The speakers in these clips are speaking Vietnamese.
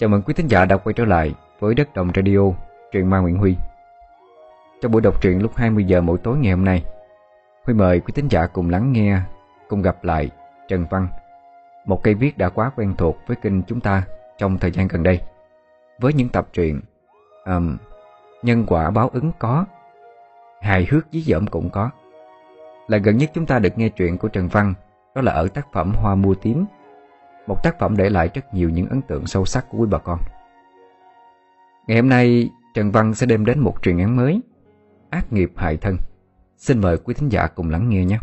Chào mừng quý thính giả đã quay trở lại với Đất Đồng Radio, truyện ma Nguyễn Huy. Trong buổi đọc truyện lúc 20 giờ mỗi tối ngày hôm nay, Huy mời quý thính giả cùng lắng nghe, cùng gặp lại Trần Văn, một cây viết đã quá quen thuộc với kênh chúng ta trong thời gian gần đây. Với những tập truyện um, Nhân quả báo ứng có, hài hước dí dỏm cũng có. là gần nhất chúng ta được nghe truyện của Trần Văn đó là ở tác phẩm Hoa Mua Tím một tác phẩm để lại rất nhiều những ấn tượng sâu sắc của quý bà con. Ngày hôm nay, Trần Văn sẽ đem đến một truyền án mới. Ác nghiệp hại thân. Xin mời quý thính giả cùng lắng nghe nhé.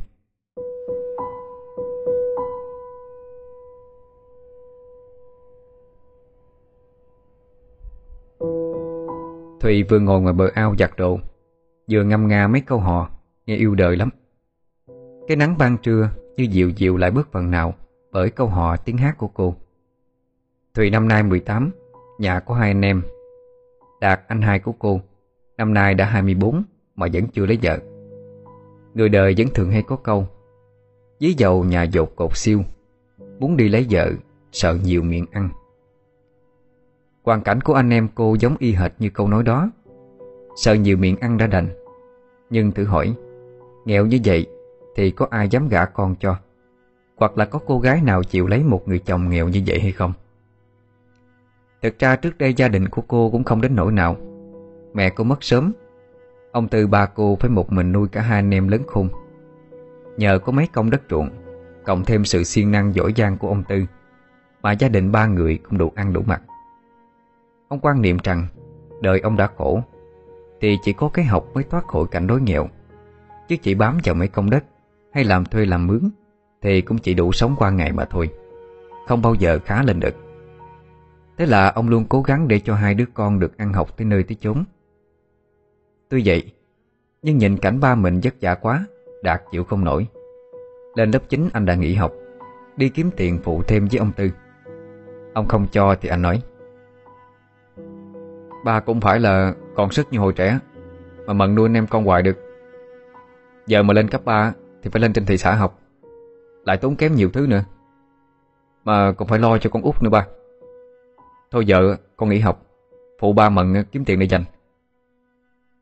Thùy vừa ngồi ngoài bờ ao giặt đồ, Vừa ngâm nga mấy câu hò, Nghe yêu đời lắm. Cái nắng ban trưa như dịu dịu lại bước phần nào. Bởi câu hò tiếng hát của cô Thùy năm nay 18 Nhà có hai anh em. Đạt anh hai của cô, Năm nay đã 24 Mà vẫn chưa lấy vợ. Người đời vẫn thường hay có câu, Dí dầu nhà dột cột siêu, Muốn đi lấy vợ, Sợ nhiều miệng ăn. Hoàn cảnh của anh em cô giống y hệt như câu nói đó. Sợ nhiều miệng ăn đã đành. Nhưng thử hỏi, Nghèo như vậy thì có ai dám gả con cho? Hoặc là có cô gái nào chịu lấy một người chồng nghèo như vậy hay không? Thực ra trước đây gia đình của cô cũng không đến nỗi nào. Mẹ cô mất sớm. Ông Tư ba cô phải một mình nuôi cả hai anh em lớn khôn. Nhờ có mấy công đất ruộng, Cộng thêm sự siêng năng giỏi giang của ông Tư, Mà gia đình ba người cũng đủ ăn đủ mặc. Ông quan niệm rằng, Đời ông đã khổ, Thì chỉ có cái học mới thoát khỏi cảnh đói nghèo. Chứ chỉ bám vào mấy công đất, hay làm thuê làm mướn thì cũng chỉ đủ sống qua ngày mà thôi. Không bao giờ khá lên được. Thế là ông luôn cố gắng để cho hai đứa con được ăn học tới nơi tới chốn. Tuy vậy, Nhưng nhìn cảnh ba mình vất vả quá, Đạt chịu không nổi. Lên lớp 9 anh đã nghỉ học, Đi kiếm tiền phụ thêm với ông Tư. Ông không cho thì anh nói, Ba cũng phải là còn sức như hồi trẻ, Mà mận nuôi anh em con hoài được. Giờ mà lên cấp 3 thì phải lên trên thị xã học. Lại tốn kém nhiều thứ nữa. Mà còn phải lo cho con út nữa ba. Thôi giờ con nghỉ học, Phụ ba mận kiếm tiền để dành.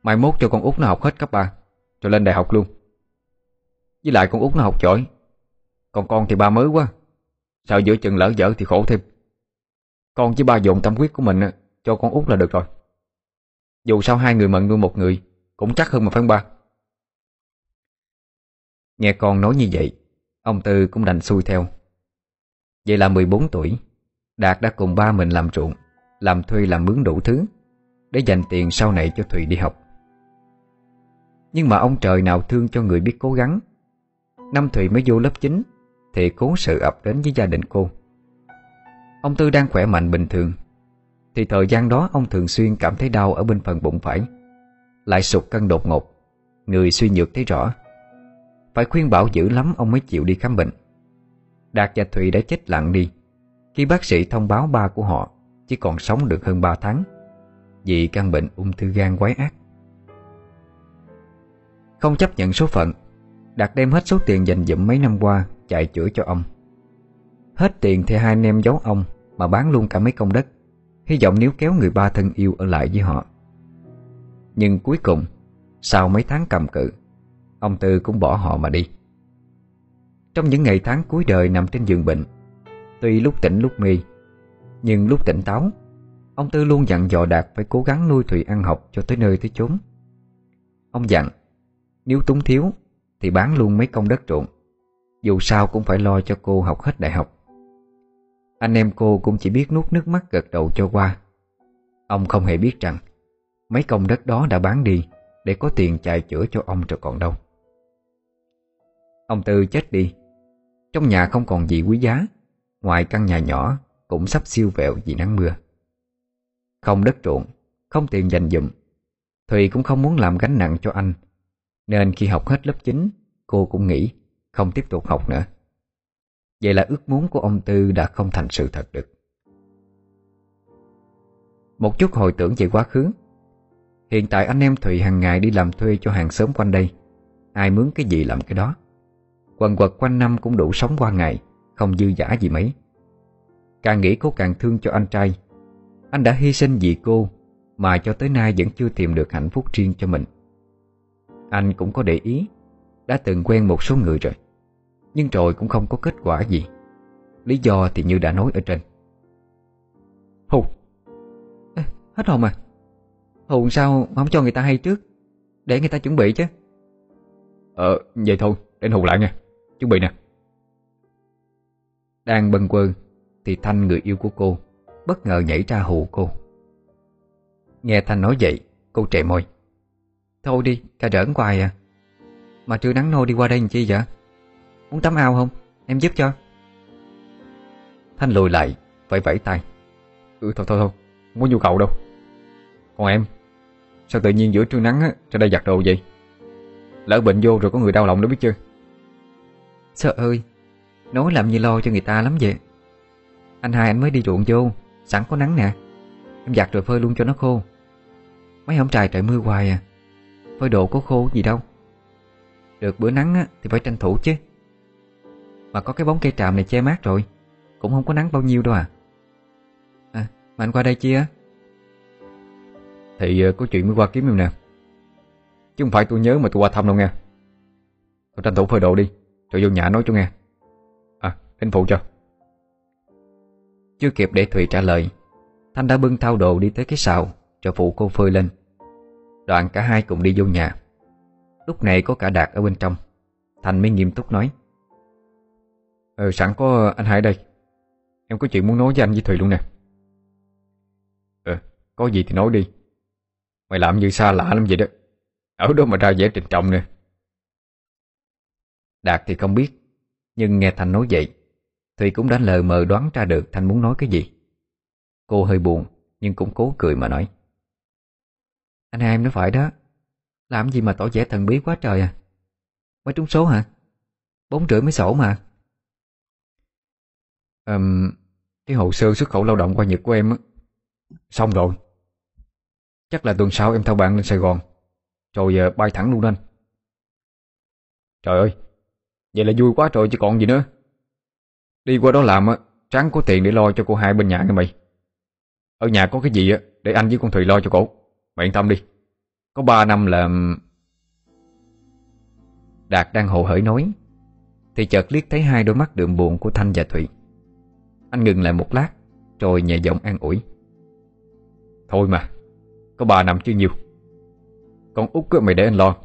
Mai mốt cho con út nó học hết cấp 3 Rồi lên đại học luôn. Với lại con út nó học giỏi, Còn con thì ba mới quá. Sợ giữa chừng lỡ dở thì khổ thêm. Con với ba dồn tâm quyết của mình Cho con út là được rồi. Dù sao hai người mận nuôi một người, Cũng chắc hơn mà phải ba. Nghe con nói như vậy Ông Tư cũng đành xui theo. Vậy là 14 tuổi, Đạt đã cùng ba mình làm ruộng, Làm thuê làm mướn đủ thứ, Để dành tiền sau này cho Thùy đi học. Nhưng mà ông trời nào thương cho người biết cố gắng. Năm Thùy mới vô lớp 9 Thì cố sự ập đến với gia đình cô. Ông Tư đang khỏe mạnh bình thường, Thì thời gian đó ông thường xuyên cảm thấy đau ở bên phần bụng phải, Lại sụt cân đột ngột, Người suy nhược thấy rõ phải khuyên bảo dữ lắm ông mới chịu đi khám bệnh. Đạt và Thùy đã chết lặng đi. Khi bác sĩ thông báo ba của họ, Chỉ còn sống được hơn 3 tháng, Vì căn bệnh ung thư gan quái ác. Không chấp nhận số phận, Đạt đem hết số tiền dành dụm mấy năm qua Chạy chữa cho ông. Hết tiền thì hai anh em giấu ông Mà bán luôn cả mấy công đất, Hy vọng nếu kéo người ba thân yêu ở lại với họ. Nhưng cuối cùng, Sau mấy tháng cầm cự Ông Tư cũng bỏ họ mà đi. Trong những ngày tháng cuối đời nằm trên giường bệnh, Tuy lúc tỉnh lúc mê Nhưng lúc tỉnh táo, Ông Tư luôn dặn dò Đạt phải cố gắng nuôi Thùy ăn học cho tới nơi tới chốn. Ông dặn, Nếu túng thiếu, Thì bán luôn mấy công đất ruộng Dù sao cũng phải lo cho cô học hết đại học. Anh em cô cũng chỉ biết nuốt nước mắt gật đầu cho qua. Ông không hề biết rằng, Mấy công đất đó đã bán đi Để có tiền chạy chữa cho ông rồi còn đâu. Ông Tư chết đi. Trong nhà không còn gì quý giá, Ngoài căn nhà nhỏ Cũng sắp siêu vẹo vì nắng mưa. Không đất ruộng, Không tiền dành dụm, Thùy cũng không muốn làm gánh nặng cho anh. Nên khi học hết lớp 9 Cô cũng nghĩ Không tiếp tục học nữa. Vậy là ước muốn của ông Tư đã không thành sự thật được. Một chút hồi tưởng về quá khứ. Hiện tại anh em Thùy hàng ngày đi làm thuê cho hàng xóm quanh đây. Ai mướn cái gì làm cái đó. Quần quật quanh năm cũng đủ sống qua ngày Không dư giả gì mấy. Càng nghĩ cô càng thương cho anh trai. Anh đã hy sinh vì cô Mà cho tới nay vẫn chưa tìm được hạnh phúc riêng cho mình. Anh cũng có để ý Đã từng quen một số người rồi Nhưng rồi cũng không có kết quả gì. Lý do thì như đã nói ở trên. Hù Ê, Hết hồn à Hù sao không cho người ta hay trước? Để người ta chuẩn bị chứ. Ờ vậy thôi Để hù lại nha Chuẩn bị nè. Đang bân quơ Thì Thanh người yêu của cô Bất ngờ nhảy ra hù cô. Nghe Thanh nói vậy Cô trệ môi. Thôi đi, ca rỡn hoài à? Mà trưa nắng nôi đi qua đây làm chi vậy? Muốn tắm ao không, em giúp cho. Thanh lùi lại Vẫy vẫy tay. Ừ thôi thôi thôi, không có nhu cầu đâu. Còn em Sao tự nhiên giữa trưa nắng á, ra đây giặt đồ vậy? Lỡ bệnh vô rồi có người đau lòng đó biết chưa? Sợ ơi Nói làm như lo cho người ta lắm vậy. Anh hai anh mới đi ruộng vô Sẵn có nắng nè. Em giặt rồi phơi luôn cho nó khô. Mấy hôm trời trời mưa hoài à Phơi đồ có khô gì đâu. Được bữa nắng á, thì phải tranh thủ chứ. Mà có cái bóng cây tràm này che mát rồi Cũng không có nắng bao nhiêu đâu à. À mà anh qua đây chia. Thì ờ, có chuyện mới qua kiếm em nè. Chứ không phải tôi nhớ mà tôi qua thăm đâu nghe. Tôi tranh thủ phơi đồ đi. Rồi vô nhà nói cho nghe. À anh phụ cho. Chưa kịp để Thùy trả lời, Thanh đã bưng thao đồ đi tới cái sào Cho phụ cô phơi lên. Đoạn cả hai cùng đi vô nhà. Lúc này có cả Đạt ở bên trong. Thành mới nghiêm túc nói. Ừ sẵn có anh hai đây. Em có chuyện muốn nói với anh với Thùy luôn nè. Ừ có gì thì nói đi. Mày làm như xa lạ lắm vậy đó. Ở đó mà ra vẻ trịnh trọng nè. Đạt thì không biết Nhưng nghe Thành nói vậy Thùy cũng đã lờ mờ đoán ra được Thành muốn nói cái gì. Cô hơi buồn Nhưng cũng cố cười mà nói. Anh hai em nói phải đó Làm gì mà tỏ vẻ thần bí quá trời à? Mới trúng số hả? Bốn rưỡi mới sổ mà. Um, Cái hồ sơ xuất khẩu lao động qua Nhật của em á Xong rồi. Chắc là tuần sau em theo bạn lên Sài Gòn. Rồi uh, bay thẳng luôn anh. Trời ơi Vậy là vui quá rồi chứ còn gì nữa. Đi qua đó làm á, Tráng có tiền để lo cho cô hai bên nhà nghe mày. Ở nhà có cái gì á, Để anh với con Thùy lo cho cổ. Mày yên tâm đi. Có ba năm là Đạt đang hồ hởi nói, Thì chợt liếc thấy hai đôi mắt đượm buồn của Thanh và Thụy Anh ngừng lại một lát, Rồi nhẹ giọng an ủi. Thôi mà, Có ba năm chưa nhiều Con út mày để anh lo.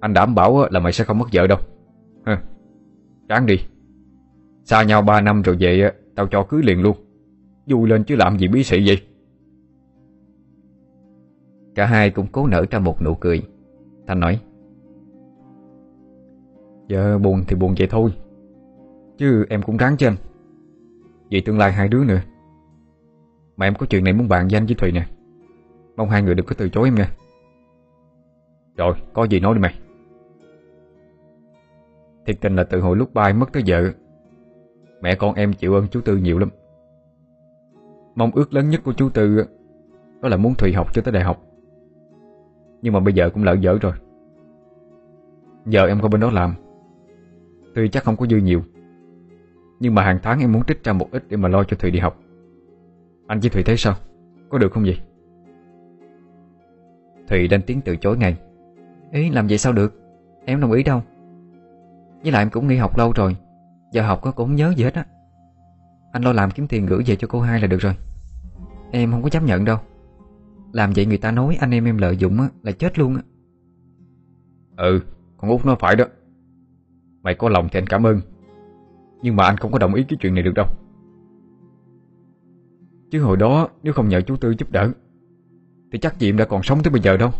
Anh đảm bảo là mày sẽ không mất vợ đâu hừ, Ráng đi. Xa nhau ba năm rồi về Tao cho cưới liền luôn. Vui lên chứ làm gì bí sĩ vậy? Cả hai cũng cố nở ra một nụ cười. Thanh nói Giờ buồn thì buồn vậy thôi Chứ em cũng ráng chứ anh Vì tương lai hai đứa nữa. Mà em có chuyện này muốn bàn với anh với Thùy nè. Mong hai người đừng có từ chối em nha. Rồi có gì nói đi mày. Thiệt tình là từ hồi lúc bay mất tới vợ Mẹ con em chịu ơn chú Tư nhiều lắm. Mong ước lớn nhất của chú Tư Đó là muốn Thùy học cho tới đại học. Nhưng mà bây giờ cũng lỡ dở rồi. Giờ em qua bên đó làm. Tuy chắc không có dư nhiều. Nhưng mà hàng tháng em muốn trích ra một ít Để mà lo cho Thùy đi học. Anh với Thùy thấy sao? Có được không vậy? Thùy lên tiếng từ chối ngay. Ý làm vậy sao được? Em đồng ý đâu. Với lại em cũng nghỉ học lâu rồi. Giờ học có cũng nhớ gì hết á. Anh lo làm kiếm tiền gửi về cho cô hai là được rồi. Em không có chấp nhận đâu. Làm vậy người ta nói anh em em lợi dụng á Là chết luôn á. Ừ con út nói phải đó. Mày có lòng thì anh cảm ơn. Nhưng mà anh không có đồng ý cái chuyện này được đâu. Chứ hồi đó nếu không nhờ chú Tư giúp đỡ, Thì chắc gì em đã còn sống tới bây giờ đâu.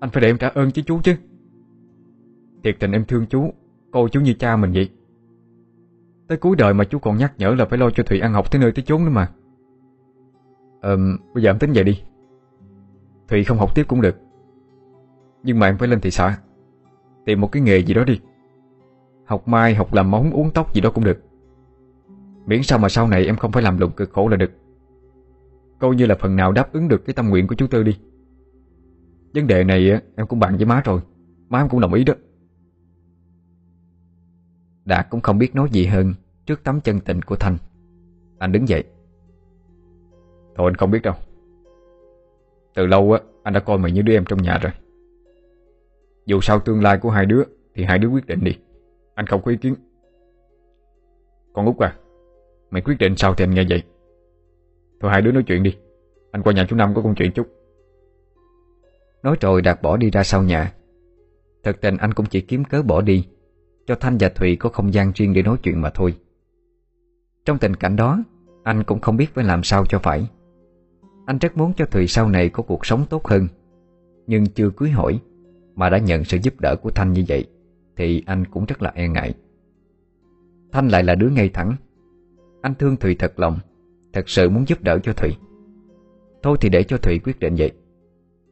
Anh phải để em trả ơn chứ chú chứ. Thiệt tình em thương chú. Coi chú như cha mình vậy. Tới cuối đời mà chú còn nhắc nhở là phải lo cho thụy ăn học tới nơi tới chốn nữa mà. Ờ, bây giờ em tính vậy đi. Thụy không học tiếp cũng được. Nhưng mà em phải lên thị xã Tìm một cái nghề gì đó đi. Học mai, học làm móng, uống tóc gì đó cũng được. Miễn sao mà sau này em không phải làm lụng cực khổ là được. Coi như là phần nào đáp ứng được cái tâm nguyện của chú Tư đi. Vấn đề này em cũng bàn với má rồi. Má em cũng đồng ý đó. Đạt cũng không biết nói gì hơn Trước tấm chân tình của Thanh. Anh đứng dậy. Thôi anh không biết đâu. Từ lâu á anh đã coi mày như đứa em trong nhà rồi. Dù sao tương lai của hai đứa Thì hai đứa quyết định đi. Anh không có ý kiến. Con Út à Mày quyết định sao thì anh nghe vậy? Thôi hai đứa nói chuyện đi. Anh qua nhà chú Năm có công chuyện chút. Nói rồi Đạt bỏ đi ra sau nhà. Thật tình anh cũng chỉ kiếm cớ bỏ đi cho Thanh và Thùy có không gian riêng để nói chuyện mà thôi. Trong tình cảnh đó, Anh cũng không biết phải làm sao cho phải. Anh rất muốn cho Thùy sau này có cuộc sống tốt hơn, Nhưng chưa cưới hỏi Mà đã nhận sự giúp đỡ của Thanh như vậy Thì anh cũng rất là e ngại. Thanh lại là đứa ngay thẳng. Anh thương Thùy thật lòng, Thật sự muốn giúp đỡ cho Thùy. Thôi thì để cho Thùy quyết định vậy.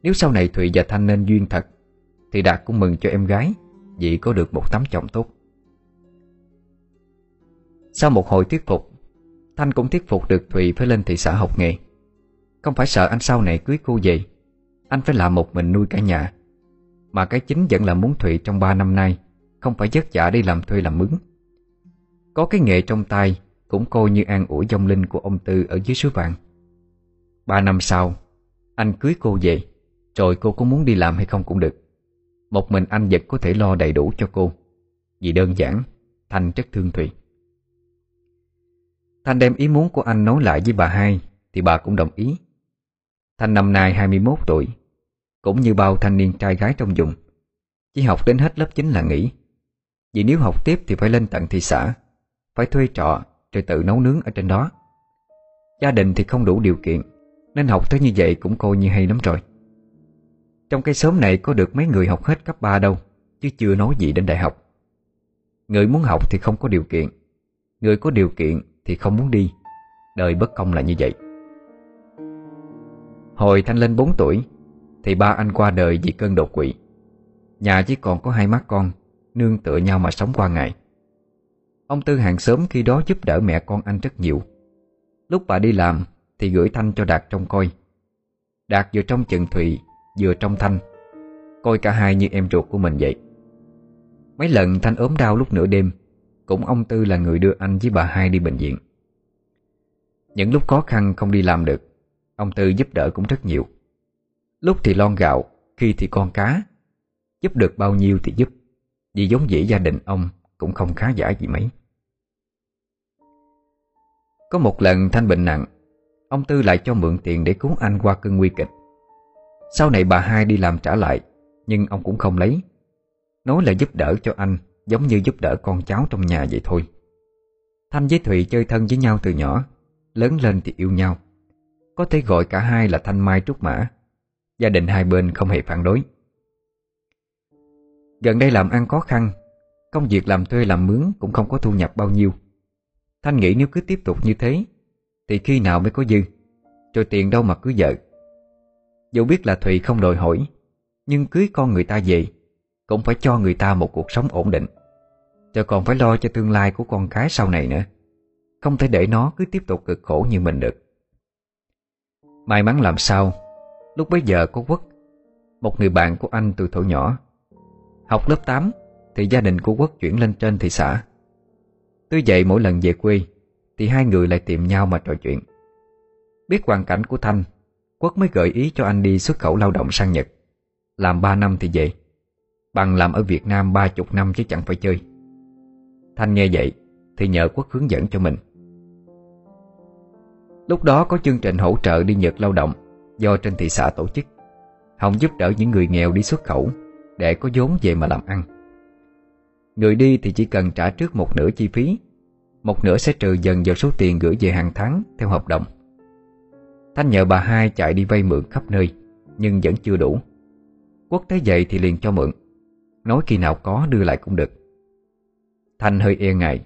Nếu sau này Thùy và Thanh nên duyên thật, Thì Đạt cũng mừng cho em gái. Vì có được một tấm chồng tốt. Sau một hồi thuyết phục, Thanh cũng thuyết phục được Thùy phải lên thị xã học nghề. Không phải sợ anh sau này cưới cô về, Anh phải làm một mình nuôi cả nhà. Mà cái chính vẫn là muốn Thùy trong 3 năm nay, Không phải vất vả đi làm thuê làm mướn. Có cái nghề trong tay Cũng coi như an ủi dông linh của ông Tư ở dưới suối vàng. Ba năm sau, Anh cưới cô về, Rồi cô có muốn đi làm hay không cũng được. Một mình anh vẫn có thể lo đầy đủ cho cô. Vì đơn giản, Thanh rất thương Thùy. Thanh đem ý muốn của anh nói lại với bà hai, Thì bà cũng đồng ý. Thanh năm nay 21 tuổi, Cũng như bao thanh niên trai gái trong vùng. Chỉ học đến hết lớp 9 là nghỉ. Vì nếu học tiếp thì phải lên tận thị xã, Phải thuê trọ Rồi tự nấu nướng ở trên đó. Gia đình thì không đủ điều kiện, Nên học tới như vậy cũng coi như hay lắm rồi. Trong cái xóm này có được mấy người học hết cấp 3 đâu, Chứ chưa nói gì đến đại học. Người muốn học thì không có điều kiện, Người có điều kiện thì không muốn đi. Đời bất công là như vậy. Hồi Thanh lên 4 tuổi, Thì ba anh qua đời vì cơn đột quỵ. Nhà chỉ còn có hai má con, Nương tựa nhau mà sống qua ngày. Ông Tư hàng xóm khi đó giúp đỡ mẹ con anh rất nhiều. Lúc bà đi làm, Thì gửi Thanh cho Đạt trông coi. Đạt vừa trong chừng Thùy Vừa trong Thanh. Coi cả hai như em ruột của mình vậy. Mấy lần Thanh ốm đau lúc nửa đêm, cũng ông Tư là người đưa anh với bà hai đi bệnh viện. Những lúc khó khăn không đi làm được, Ông Tư giúp đỡ cũng rất nhiều. Lúc thì lon gạo, Khi thì con cá. Giúp được bao nhiêu thì giúp, Vì giống dĩ gia đình ông Cũng không khá giả gì mấy. Có một lần Thanh bệnh nặng, Ông Tư lại cho mượn tiền để cứu anh qua cơn nguy kịch. Sau này bà hai đi làm trả lại, Nhưng ông cũng không lấy. Nói là giúp đỡ cho anh, Giống như giúp đỡ con cháu trong nhà vậy thôi. Thanh với Thùy chơi thân với nhau từ nhỏ, Lớn lên thì yêu nhau. Có thể gọi cả hai là Thanh Mai Trúc Mã. Gia đình hai bên không hề phản đối. Gần đây làm ăn khó khăn, Công việc làm thuê làm mướn cũng không có thu nhập bao nhiêu. Thanh nghĩ nếu cứ tiếp tục như thế, Thì khi nào mới có dư? Rồi tiền đâu mà cứ vợ? Dẫu biết là Thùy không đòi hỏi, Nhưng cưới con người ta về, cũng phải cho người ta một cuộc sống ổn định. Cho còn phải lo cho tương lai của con cái sau này nữa. Không thể để nó cứ tiếp tục cực khổ như mình được. May mắn làm sao, Lúc bấy giờ có Quốc, Một người bạn của anh từ thuở nhỏ. Học lớp 8 Thì gia đình của Quốc chuyển lên trên thị xã. Tuy vậy mỗi lần về quê Thì hai người lại tìm nhau mà trò chuyện. Biết hoàn cảnh của Thanh Quốc mới gợi ý cho anh đi xuất khẩu lao động sang Nhật. Làm 3 năm thì về Bằng làm ở Việt Nam ba chục năm chứ chẳng phải chơi. Thanh nghe vậy Thì nhờ quốc hướng dẫn cho mình. Lúc đó có chương trình hỗ trợ đi Nhật lao động Do trên thị xã tổ chức. Hồng giúp đỡ những người nghèo đi xuất khẩu Để có vốn về mà làm ăn. Người đi thì chỉ cần trả trước một nửa chi phí. Một nửa sẽ trừ dần vào số tiền gửi về hàng tháng Theo hợp đồng. Thanh nhờ bà hai chạy đi vay mượn khắp nơi, Nhưng vẫn chưa đủ. Quốc thấy vậy thì liền cho mượn. Nói khi nào có đưa lại cũng được. Thanh hơi e ngại,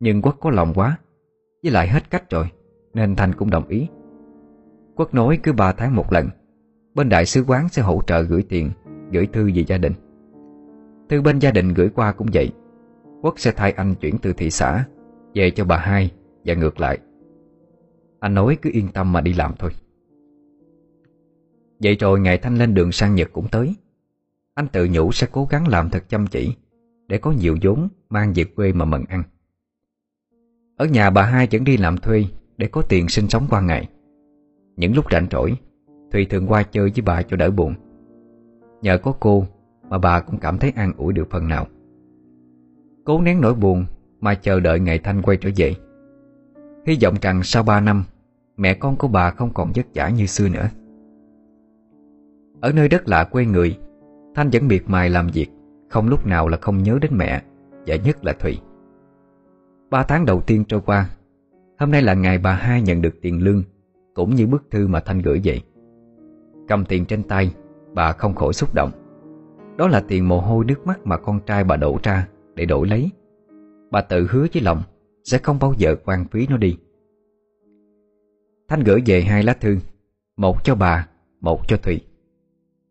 Nhưng Quốc có lòng quá. Với lại hết cách rồi, Nên Thanh cũng đồng ý. Quốc nói cứ 3 tháng một lần, Bên đại sứ quán sẽ hỗ trợ gửi tiền, Gửi thư về gia đình. Thư bên gia đình gửi qua cũng vậy. Quốc sẽ thay anh chuyển từ thị xã, Về cho bà hai Và ngược lại. Anh nói cứ yên tâm mà đi làm thôi. Vậy rồi ngày Thanh lên đường sang Nhật cũng tới. Anh tự nhủ sẽ cố gắng làm thật chăm chỉ, Để có nhiều vốn mang về quê mà mừng ăn. Ở nhà bà hai vẫn đi làm thuê Để có tiền sinh sống qua ngày. Những lúc rảnh rỗi, Thùy thường qua chơi với bà cho đỡ buồn. Nhờ có cô Mà bà cũng cảm thấy an ủi được phần nào. Cố nén nỗi buồn Mà chờ đợi ngày Thanh quay trở về. Hy vọng rằng sau 3 năm, Mẹ con của bà không còn vất vả như xưa nữa. Ở nơi đất lạ quê người, Thanh vẫn miệt mài làm việc, Không lúc nào là không nhớ đến mẹ, Và nhất là Thùy. Ba tháng đầu tiên trôi qua, Hôm nay là ngày bà hai nhận được tiền lương, Cũng như bức thư mà Thanh gửi vậy Cầm tiền trên tay, Bà không khỏi xúc động. Đó là tiền mồ hôi nước mắt mà con trai bà đổ ra Để đổi lấy. Bà tự hứa với lòng sẽ không bao giờ quan phí nó đi. Thanh gửi về hai lá thư, Một cho bà, Một cho Thùy.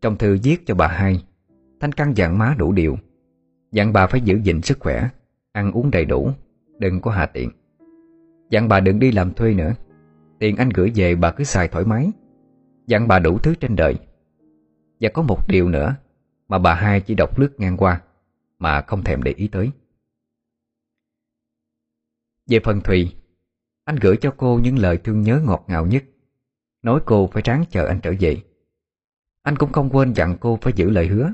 Trong thư viết cho bà hai, Thanh căn dặn má đủ điều. Dặn bà phải giữ gìn sức khỏe, Ăn uống đầy đủ, Đừng có hạ tiện. Dặn bà đừng đi làm thuê nữa, Tiền anh gửi về bà cứ xài thoải mái. Dặn bà đủ thứ trên đời. Và có một điều nữa Mà bà hai chỉ đọc lướt ngang qua Mà không thèm để ý tới. Về phần Thùy, Anh gửi cho cô những lời thương nhớ ngọt ngào nhất. Nói cô phải ráng chờ anh trở về. Anh cũng không quên dặn cô phải giữ lời hứa.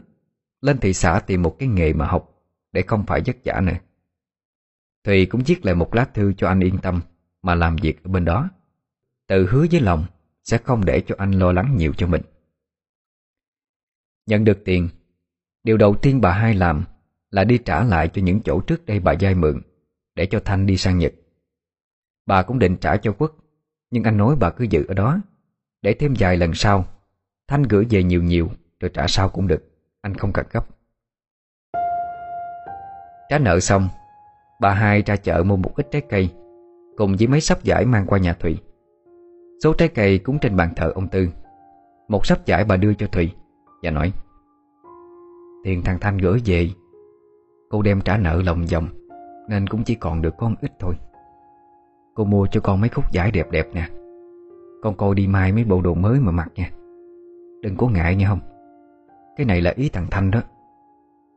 Lên thị xã tìm một cái nghề mà học, Để không phải vất vả nữa. Thùy cũng viết lại một lá thư cho anh yên tâm, Mà làm việc ở bên đó. Tự hứa với lòng, Sẽ không để cho anh lo lắng nhiều cho mình. Nhận được tiền, Điều đầu tiên bà hai làm Là đi trả lại cho những chỗ trước đây bà dai mượn. Để cho Thanh đi sang Nhật. Bà cũng định trả cho Quốc, Nhưng anh nói bà cứ giữ ở đó. Để thêm vài lần sau, Thanh gửi về nhiều nhiều, Rồi trả sau cũng được. Anh không cần gấp. Trả nợ xong, Bà hai ra chợ mua một ít trái cây, Cùng với mấy sắp giải mang qua nhà Thủy Số trái cây cũng trên bàn thờ ông Tư. Một sắp giải bà đưa cho thủy Và nói, Tiền thằng Thanh gửi về, Cô đem trả nợ lòng vòng. Nên cũng chỉ còn được con ít thôi. Cô mua cho con mấy khúc giải đẹp đẹp nè. Con coi đi mai mấy bộ đồ mới mà mặc nha. Đừng có ngại nghe không? Cái này là ý thằng Thanh đó.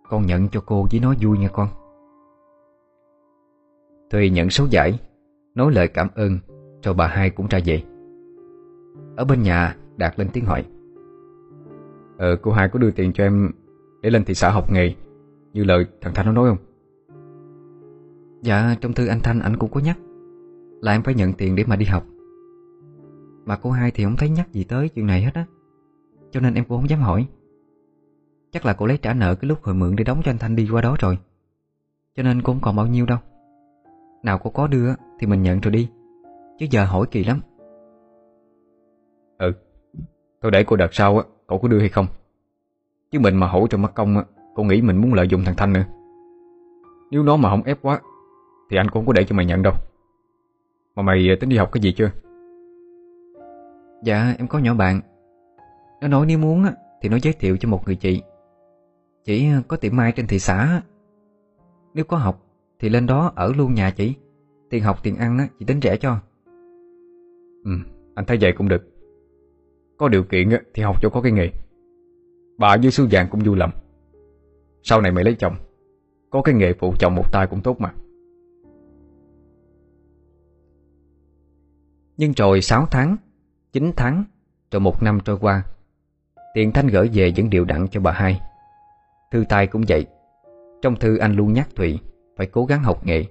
Con nhận cho cô với nói vui nha con. Thùy nhận số giải, Nói lời cảm ơn, cho bà hai cũng ra về. Ở bên nhà, Đạt lên tiếng hỏi. Ờ cô hai có đưa tiền cho em Để lên thị xã học nghề, Như lời thằng Thanh nó nói không? Dạ trong thư anh Thanh anh cũng có nhắc. Là em phải nhận tiền để mà đi học. Mà cô hai thì không thấy nhắc gì tới chuyện này hết á. Cho nên em cũng không dám hỏi. Chắc là cô lấy trả nợ cái lúc hồi mượn để đóng cho anh Thanh đi qua đó rồi. Cho nên cũng không còn bao nhiêu đâu. Nào cô có đưa thì mình nhận rồi đi. Chứ giờ hỏi kỳ lắm. Ừ Tôi để cô đợt sau á, cậu có đưa hay không? Chứ mình mà hỏi trong mắt công á, Cô nghĩ mình muốn lợi dụng thằng Thanh nữa. Nếu nó mà không ép quá thì anh cũng không có để cho mày nhận đâu. Mà mày tính đi học cái gì chưa? Dạ em có nhỏ bạn. Nó nói nếu muốn Thì nó giới thiệu cho một người chị. Chỉ có tiệm mai trên thị xã Nếu có học thì lên đó ở luôn nhà chị. Tiền học tiền ăn chị tính rẻ cho. Ừ, anh thấy vậy cũng được. Có điều kiện thì học cho có cái nghề. Bà với sư vàng cũng vui lắm. Sau này mày lấy chồng. Có cái nghề phụ chồng một tay cũng tốt mà Nhưng rồi 6 tháng 9 tháng Rồi một năm trôi qua Tiền Thanh gửi về vẫn điều đặn cho bà hai. Thư tay cũng vậy. Trong thư anh luôn nhắc Thụy phải cố gắng học nghề,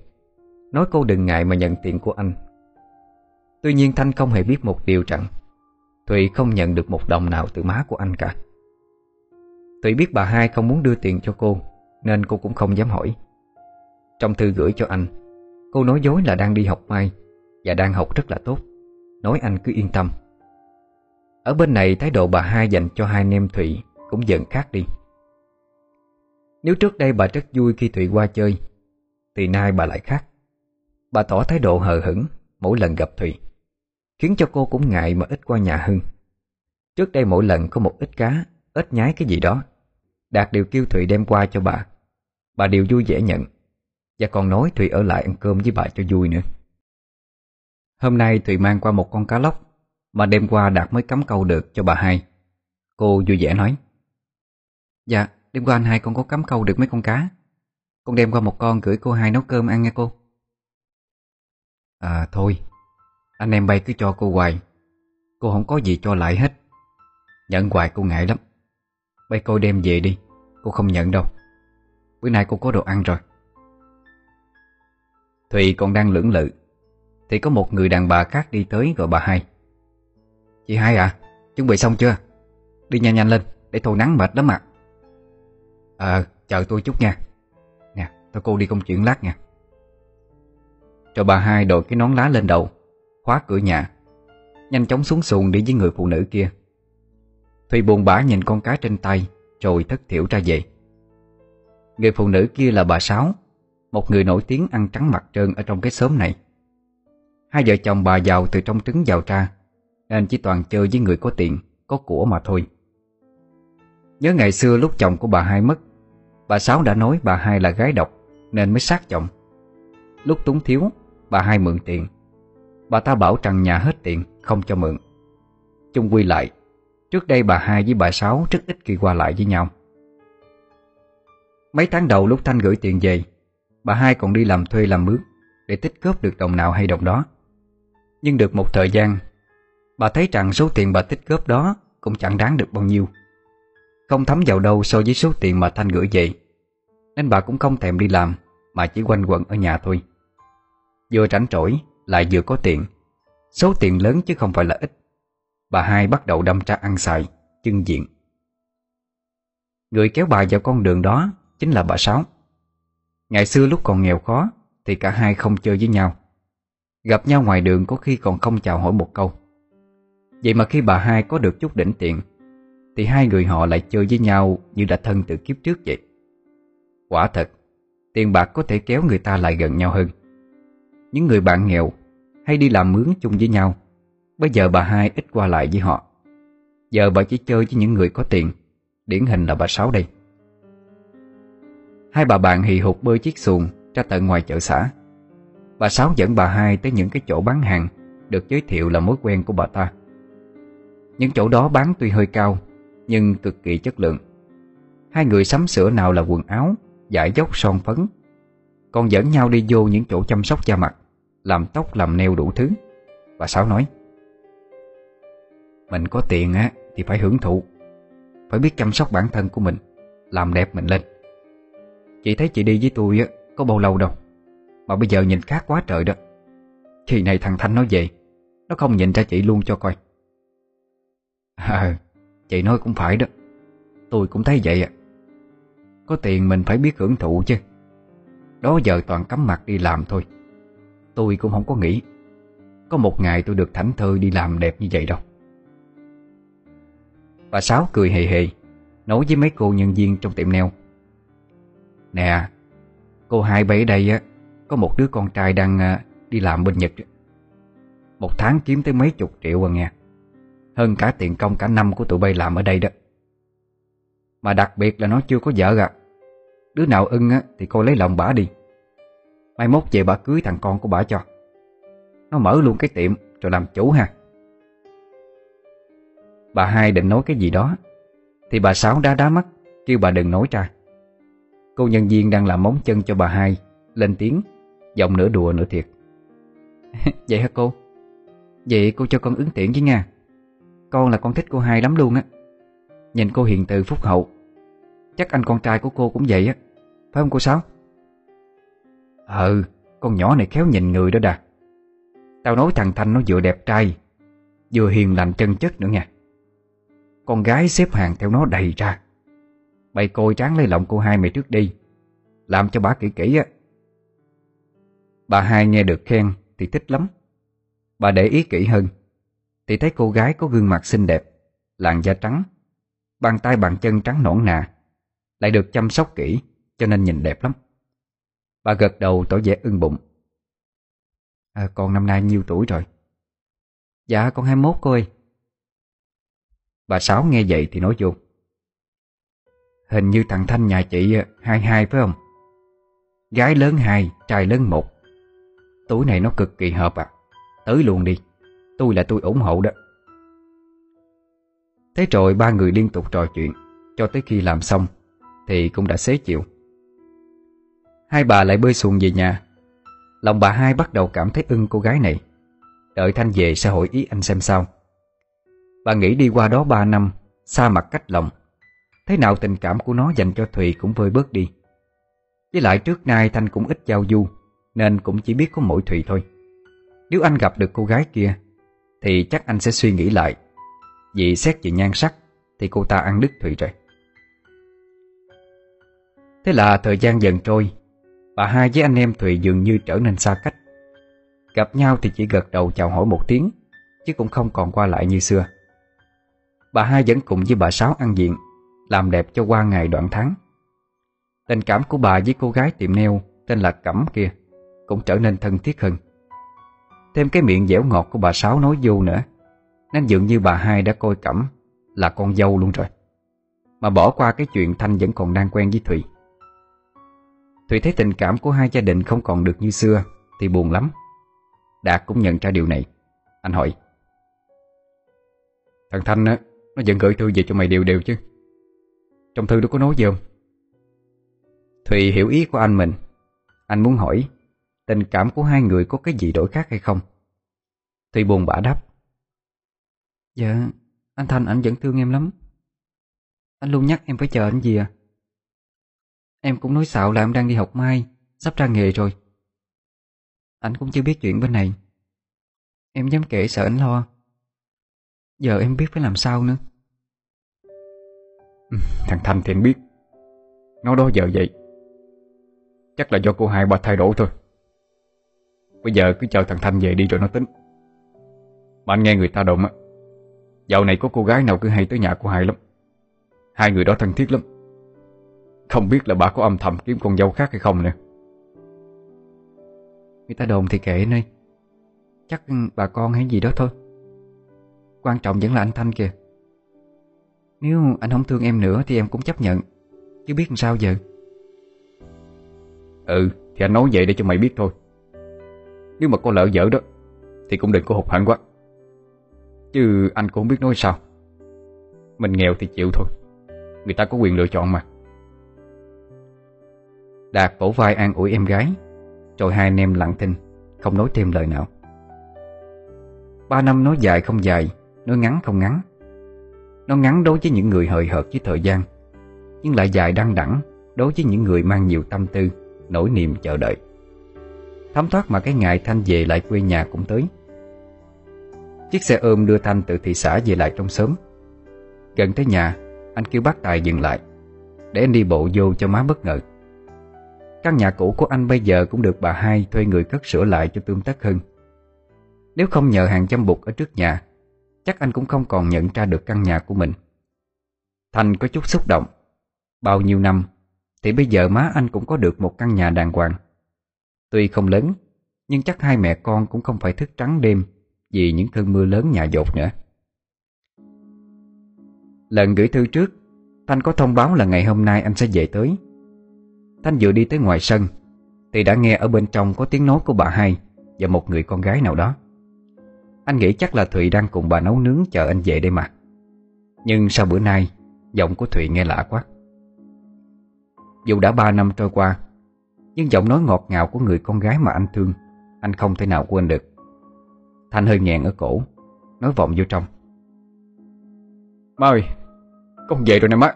Nói cô đừng ngại mà nhận tiền của anh. Tuy nhiên Thanh không hề biết một điều rằng Thụy không nhận được một đồng nào từ má của anh cả. Thụy biết bà hai không muốn đưa tiền cho cô Nên cô cũng không dám hỏi. Trong thư gửi cho anh Cô nói dối là đang đi học mai Và đang học rất là tốt. Nói anh cứ yên tâm. Ở bên này thái độ bà hai dành cho hai anh em Thụy Cũng dần khác đi. Nếu trước đây bà rất vui khi Thụy qua chơi thì nay bà lại khác. Bà tỏ thái độ hờ hững Mỗi lần gặp thụy, Khiến cho cô cũng ngại mà ít qua nhà hơn Trước đây mỗi lần có một ít cá Ít nhái cái gì đó Đạt đều kêu thụy đem qua cho bà. Bà đều vui vẻ nhận Và còn nói thụy ở lại ăn cơm với bà cho vui nữa. Hôm nay Thùy mang qua một con cá lóc Mà đêm qua Đạt mới cắm câu được cho bà hai. Cô vui vẻ nói Dạ, đêm qua anh hai con có cắm câu được mấy con cá? Con đem qua một con gửi cô hai nấu cơm ăn nghe cô. À thôi Anh em bay cứ cho cô hoài. Cô không có gì cho lại hết. Nhận hoài cô ngại lắm. Bây cô đem về đi Cô không nhận đâu. Bữa nay cô có đồ ăn rồi. Thùy còn đang lưỡng lự thì có một người đàn bà khác đi tới gọi bà hai. Chị hai à Chuẩn bị xong chưa? Đi nhanh nhanh lên, Để thôi nắng mệt lắm mà Ờ chờ tôi chút nha. Nè tôi cô đi công chuyện lát nha. Rồi bà hai đội cái nón lá lên đầu, Khóa cửa nhà, Nhanh chóng xuống xuồng đi với người phụ nữ kia. Thùy buồn bã nhìn con cá trên tay, Rồi thất thiểu ra về. Người phụ nữ kia là bà Sáu, Một người nổi tiếng ăn trắng mặt trơn Ở trong cái xóm này. Hai vợ chồng bà giàu từ trong trứng giàu ra, Nên chỉ toàn chơi với người có tiền, Có của mà thôi. Nhớ ngày xưa lúc chồng của bà hai mất, Bà Sáu đã nói bà hai là gái độc, Nên mới sát chồng. Lúc túng thiếu, Bà hai mượn tiền. Bà ta bảo rằng nhà hết tiền, Không cho mượn. Chung quy lại, Trước đây bà hai với bà Sáu rất ít khi qua lại với nhau. Mấy tháng đầu lúc Thanh gửi tiền về, Bà hai còn đi làm thuê làm mướn Để tích góp được đồng nào hay đồng đó. Nhưng được một thời gian, Bà thấy rằng số tiền bà tích góp đó Cũng chẳng đáng được bao nhiêu. Không thấm vào đâu so với số tiền mà Thanh gửi về, Nên bà cũng không thèm đi làm, Mà chỉ quanh quẩn ở nhà thôi. Vừa rảnh rỗi Lại vừa có tiền, Số tiền lớn chứ không phải là ít, Bà hai bắt đầu đâm ra ăn xài, Chân diện. Người kéo bà vào con đường đó Chính là bà Sáu. Ngày xưa lúc còn nghèo khó Thì cả hai không chơi với nhau. Gặp nhau ngoài đường có khi còn không chào hỏi một câu. Vậy mà khi bà hai có được chút đỉnh tiện, Thì hai người họ lại chơi với nhau Như đã thân từ kiếp trước vậy. Quả thật Tiền bạc có thể kéo người ta lại gần nhau hơn. Những người bạn nghèo Hay đi làm mướn chung với nhau Bây giờ bà hai ít qua lại với họ. Giờ bà chỉ chơi với những người có tiền Điển hình là bà Sáu đây. Hai bà bạn hì hục bơi chiếc xuồng Ra tận ngoài chợ xã. Bà Sáu dẫn bà hai tới những cái chỗ bán hàng, Được giới thiệu là mối quen của bà ta. Những chỗ đó bán tuy hơi cao, Nhưng cực kỳ chất lượng. Hai người sắm sửa nào là quần áo, Giải dốc son phấn. Còn dẫn nhau đi vô những chỗ chăm sóc da mặt, Làm tóc làm neo đủ thứ. Bà Sáu nói, Mình có tiền á, thì phải hưởng thụ. Phải biết chăm sóc bản thân của mình, Làm đẹp mình lên. Chị thấy chị đi với tôi á, Có bao lâu đâu? Mà bây giờ nhìn khác quá trời đó. Khi này thằng Thanh nó về, Nó không nhìn ra chị luôn cho coi. À Chị nói cũng phải đó. Tôi cũng thấy vậy ạ. Có tiền mình phải biết hưởng thụ chứ. Đó giờ toàn cắm mặt đi làm thôi. Tôi cũng không có nghĩ. Có một ngày tôi được thảnh thơi đi làm đẹp như vậy đâu. Bà Sáu cười hề hề, Nói với mấy cô nhân viên trong tiệm neo Nè, Cô hai bay ở đây á có một đứa con trai đang à, đi làm bên Nhật. Một tháng kiếm tới mấy chục triệu à nghe. Hơn cả tiền công cả năm của tụi bay làm ở đây đó. Mà đặc biệt là nó chưa có vợ à. Đứa nào ưng á, thì cô lấy lòng bả đi. Mai mốt về bà cưới thằng con của bả cho. Nó mở luôn cái tiệm rồi làm chủ ha. Bà hai định nói cái gì đó, Thì bà Sáu đá đá mắt, Kêu bà đừng nói ra. Cô nhân viên đang làm móng chân cho bà hai, Lên tiếng. Giọng nửa đùa nửa thiệt. Vậy hả cô? Vậy cô cho con ứng tiện với nga. Con là con thích cô hai lắm luôn á. Nhìn cô hiền từ phúc hậu. Chắc anh con trai của cô cũng vậy á. Phải không cô Sáu? Ừ Con nhỏ này khéo nhìn người đó đà. Tao nói thằng Thanh nó vừa đẹp trai, Vừa hiền lành chân chất nữa nha Con gái xếp hàng theo nó đầy ra. Bày côi tráng lấy lòng cô hai mày trước đi. Làm cho bà kỹ kỹ á. Bà hai nghe được khen thì thích lắm. Bà để ý kỹ hơn Thì thấy cô gái có gương mặt xinh đẹp Làn da trắng Bàn tay bàn chân trắng nõn nà Lại được chăm sóc kỹ Cho nên nhìn đẹp lắm. Bà gật đầu tỏ vẻ ưng bụng. À, Con năm nay nhiêu tuổi rồi? Dạ con 21 cô ơi. Bà Sáu nghe vậy thì nói vô. Hình như thằng Thanh nhà chị à, 22 phải không? Gái lớn 2, trai lớn 1 Tối nay nó cực kỳ hợp à. Tới luôn đi. Tôi là tôi ủng hộ đó. Thế rồi ba người liên tục trò chuyện. Cho tới khi làm xong, Thì cũng đã xế chịu Hai bà lại bơi xuồng về nhà. Lòng bà hai bắt đầu cảm thấy ưng cô gái này. Đợi Thanh về sẽ hỏi ý anh xem sao. Bà nghĩ đi qua đó ba năm, Xa mặt cách lòng. Thế nào tình cảm của nó dành cho Thùy cũng vơi bớt đi. Với lại trước nay Thanh cũng ít giao du. Nên cũng chỉ biết có mỗi Thùy thôi. Nếu anh gặp được cô gái kia, Thì chắc anh sẽ suy nghĩ lại. Vì xét về nhan sắc, Thì cô ta ăn đứt Thùy rồi. Thế là thời gian dần trôi, Bà hai với anh em Thùy dường như trở nên xa cách. Gặp nhau thì chỉ gật đầu chào hỏi một tiếng, Chứ cũng không còn qua lại như xưa. Bà hai vẫn cùng với bà Sáu ăn diện, Làm đẹp cho qua ngày đoạn tháng. Tình cảm của bà với cô gái tiệm neo Tên là Cẩm kia cũng trở nên thân thiết hơn. Thêm cái miệng dẻo ngọt của bà Sáu nói vô nữa. Nên dường như bà hai đã coi Cẩm Là con dâu luôn rồi. Mà bỏ qua cái chuyện Thanh vẫn còn đang quen với Thùy. Thùy thấy tình cảm của hai gia đình không còn được như xưa Thì buồn lắm. Đạt cũng nhận ra điều này. Anh hỏi, Thằng Thanh á, Nó vẫn gửi thư về cho mày đều đều chứ? Trong thư nó có nói gì không? Thùy hiểu ý của anh mình. Anh muốn hỏi Tình cảm của hai người có cái gì đổi khác hay không? Thùy buồn bã đáp. Dạ Anh Thanh anh vẫn thương em lắm. Anh luôn nhắc em phải chờ anh gì à? Em cũng nói xạo là em đang đi học mai Sắp ra nghề rồi. Anh cũng chưa biết chuyện bên này. Em dám kể sợ anh lo. Giờ em biết phải làm sao nữa. Ừ, Thằng Thanh thì anh biết. Nó đó giờ vậy. Chắc là do cô hai bà thay đổi thôi Bây giờ cứ chờ thằng Thanh về đi rồi nó tính. Mà anh nghe người ta đồn á, Dạo này có cô gái nào cứ hay tới nhà của hai lắm. Hai người đó thân thiết lắm. Không biết là bà có âm thầm kiếm con dâu khác hay không nè Người ta đồn thì kệ nơi Chắc bà con hay gì đó thôi. Quan trọng vẫn là anh Thanh kìa. Nếu anh không thương em nữa Thì em cũng chấp nhận. Chứ biết làm sao giờ? Ừ thì anh nói vậy để cho mày biết thôi. Nếu mà có lỡ dở đó, Thì cũng đừng có hụt hẳn quá. Chứ anh cũng không biết nói sao. Mình nghèo thì chịu thôi. Người ta có quyền lựa chọn mà. Đạt vỗ vai an ủi em gái, Rồi hai anh em lặng thinh, Không nói thêm lời nào. Ba năm nói dài không dài, Nói ngắn không ngắn. Nó ngắn đối với những người hời hợt với thời gian, Nhưng lại dài đăng đẳng Đối với những người mang nhiều tâm tư, Nỗi niềm chờ đợi. Thấm thoát mà cái ngày Thanh về lại quê nhà cũng tới. Chiếc xe ôm đưa Thanh từ thị xã về lại trong sớm Gần tới nhà, Anh kêu bác Tài dừng lại, Để anh đi bộ vô cho má bất ngờ. Căn nhà cũ của anh bây giờ cũng được bà hai thuê người cất sửa lại cho tươm tất hơn. Nếu không nhờ hàng trăm bụt ở trước nhà, Chắc anh cũng không còn nhận ra được căn nhà của mình. Thành có chút xúc động. Bao nhiêu năm, Thì bây giờ má anh cũng có được một căn nhà đàng hoàng. Tuy không lớn, Nhưng chắc hai mẹ con cũng không phải thức trắng đêm Vì những cơn mưa lớn nhà dột nữa. Lần gửi thư trước, Thanh có thông báo là ngày hôm nay anh sẽ về tới. Thanh vừa đi tới ngoài sân, Thì đã nghe ở bên trong có tiếng nói của bà hai Và một người con gái nào đó. Anh nghĩ chắc là Thụy đang cùng bà nấu nướng chờ anh về đây mà. Nhưng sau bữa nay, Giọng của Thụy nghe lạ quá. Dù đã ba năm trôi qua nhưng giọng nói ngọt ngào của người con gái mà anh thương Anh không thể nào quên được. Thanh hơi nghẹn ở cổ Nói vọng vô trong. Má ơi Con về rồi nè má.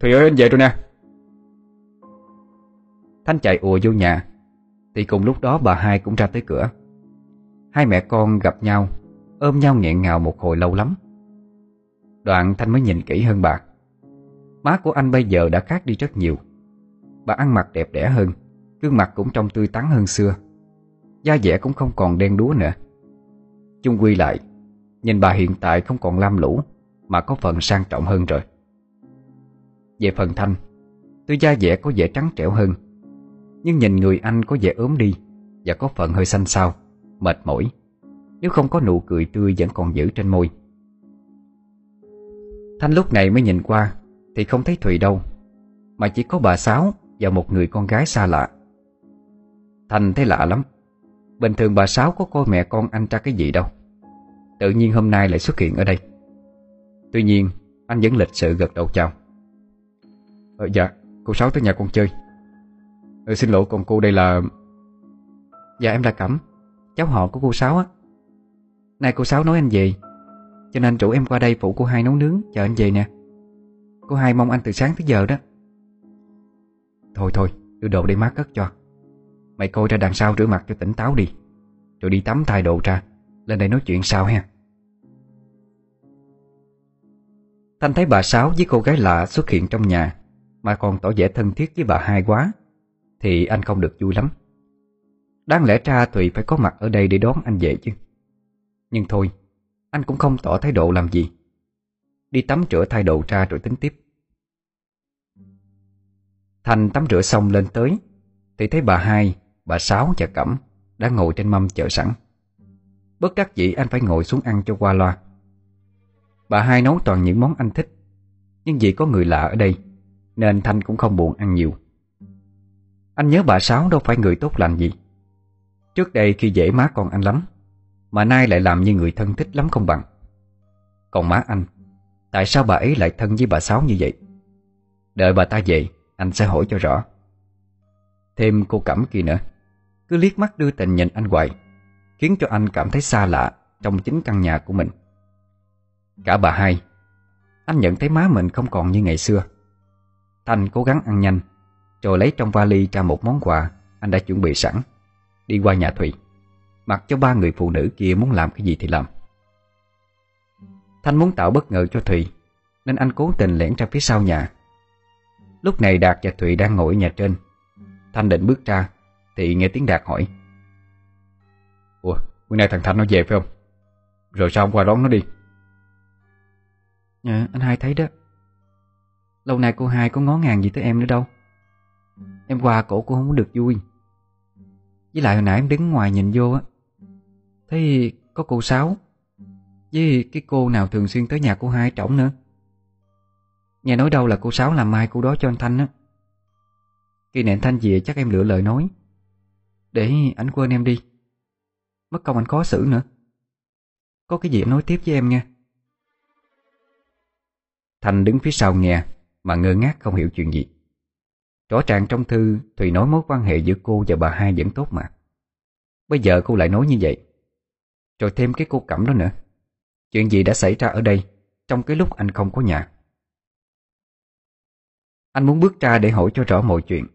Thùy ơi anh về rồi nè. Thanh chạy ùa vô nhà. Thì cùng lúc đó bà hai cũng ra tới cửa. Hai mẹ con gặp nhau Ôm nhau nghẹn ngào một hồi lâu lắm. Đoạn Thanh mới nhìn kỹ hơn bà. Má của anh bây giờ đã khác đi rất nhiều Bà ăn mặc đẹp đẽ hơn, Gương mặt cũng trông tươi tắn hơn xưa. Da dẻ cũng không còn đen đúa nữa. Chung quy lại, Nhìn bà hiện tại không còn lam lũ, Mà có phần sang trọng hơn rồi. Về phần Thanh, Tuy da dẻ có vẻ trắng trẻo hơn, Nhưng nhìn người anh có vẻ ốm đi Và có phần hơi xanh xao, mệt mỏi. Nếu không có nụ cười tươi vẫn còn giữ trên môi. Thanh lúc này mới nhìn qua Thì không thấy Thùy đâu, Mà chỉ có bà Sáu và một người con gái xa lạ. Thành thấy lạ lắm. Bình thường bà Sáu có coi mẹ con anh ra cái gì đâu. Tự nhiên hôm nay lại xuất hiện ở đây. Tuy nhiên Anh vẫn lịch sự gật đầu chào. Ờ, Dạ Cô Sáu tới nhà con chơi. Ờ, Xin lỗi con cô đây là Dạ em là Cẩm. Cháu họ của cô Sáu á. Nay cô Sáu nói anh về. Cho nên chủ em qua đây phụ cô hai nấu nướng Chờ anh về nè. Cô hai mong anh từ sáng tới giờ đó. Thôi thôi, Đưa đồ đi mát cất cho. Mày coi ra đằng sau rửa mặt cho tỉnh táo đi. Rồi đi tắm thay đồ ra, Lên đây nói chuyện sao ha. Thanh thấy bà Sáu với cô gái lạ xuất hiện trong nhà, Mà còn tỏ vẻ thân thiết với bà hai quá, Thì anh không được vui lắm. Đáng lẽ ra Thùy phải có mặt ở đây để đón anh về chứ. Nhưng thôi, Anh cũng không tỏ thái độ làm gì. Đi tắm rửa thay đồ ra rồi tính tiếp. Thanh tắm rửa xong lên tới. Thì thấy bà hai, bà Sáu và Cẩm Đã ngồi trên mâm chờ sẵn. Bất đắc dĩ anh phải ngồi xuống ăn cho qua loa. Bà hai nấu toàn những món anh thích. Nhưng vì có người lạ ở đây Nên Thanh cũng không buồn ăn nhiều. Anh nhớ bà Sáu đâu phải người tốt lành gì. Trước đây khi dễ má con anh lắm Mà nay lại làm như người thân thích lắm không bằng. Còn má anh Tại sao bà ấy lại thân với bà Sáu như vậy? Đợi bà ta về anh sẽ hỏi cho rõ. Thêm cô Cẩm kia nữa. Cứ liếc mắt đưa tình nhìn anh hoài, Khiến cho anh cảm thấy xa lạ Trong chính căn nhà của mình. Cả bà hai, Anh nhận thấy má mình không còn như ngày xưa. Thanh cố gắng ăn nhanh, Rồi lấy trong vali ra một món quà Anh đã chuẩn bị sẵn, Đi qua nhà Thùy, Mặc cho ba người phụ nữ kia muốn làm cái gì thì làm. Thanh muốn tạo bất ngờ cho Thùy, Nên anh cố tình lẻn ra phía sau nhà Lúc này Đạt và thụy đang ngồi ở nhà trên. Thanh định bước ra Thì nghe tiếng Đạt hỏi. Ủa, bữa nay thằng Thanh nó về phải không? Rồi sao hôm qua đón nó đi? À, anh hai thấy đó. Lâu nay cô hai có ngó ngàng gì tới em nữa đâu. Em qua cổ cô không có được vui. Với lại hồi nãy em đứng ngoài nhìn vô á Thấy có cô Sáu. Với cái cô nào thường xuyên tới nhà cô hai trỏng nữa. Nghe nói đâu là cô Sáu làm mai cô đó cho anh Thanh á. Khi này anh Thanh về chắc em lựa lời nói. Để anh quên em đi. Mất công anh khó xử nữa. Có cái gì em nói tiếp với em nha. Thanh đứng phía sau nghe Mà ngơ ngác không hiểu chuyện gì. Rõ ràng trong thư, Thùy nói mối quan hệ giữa cô và bà hai vẫn tốt mà. Bây giờ cô lại nói như vậy. Rồi thêm cái cô cẩm đó nữa. Chuyện gì đã xảy ra ở đây Trong cái lúc anh không có nhà? Anh muốn bước ra để hỏi cho rõ mọi chuyện.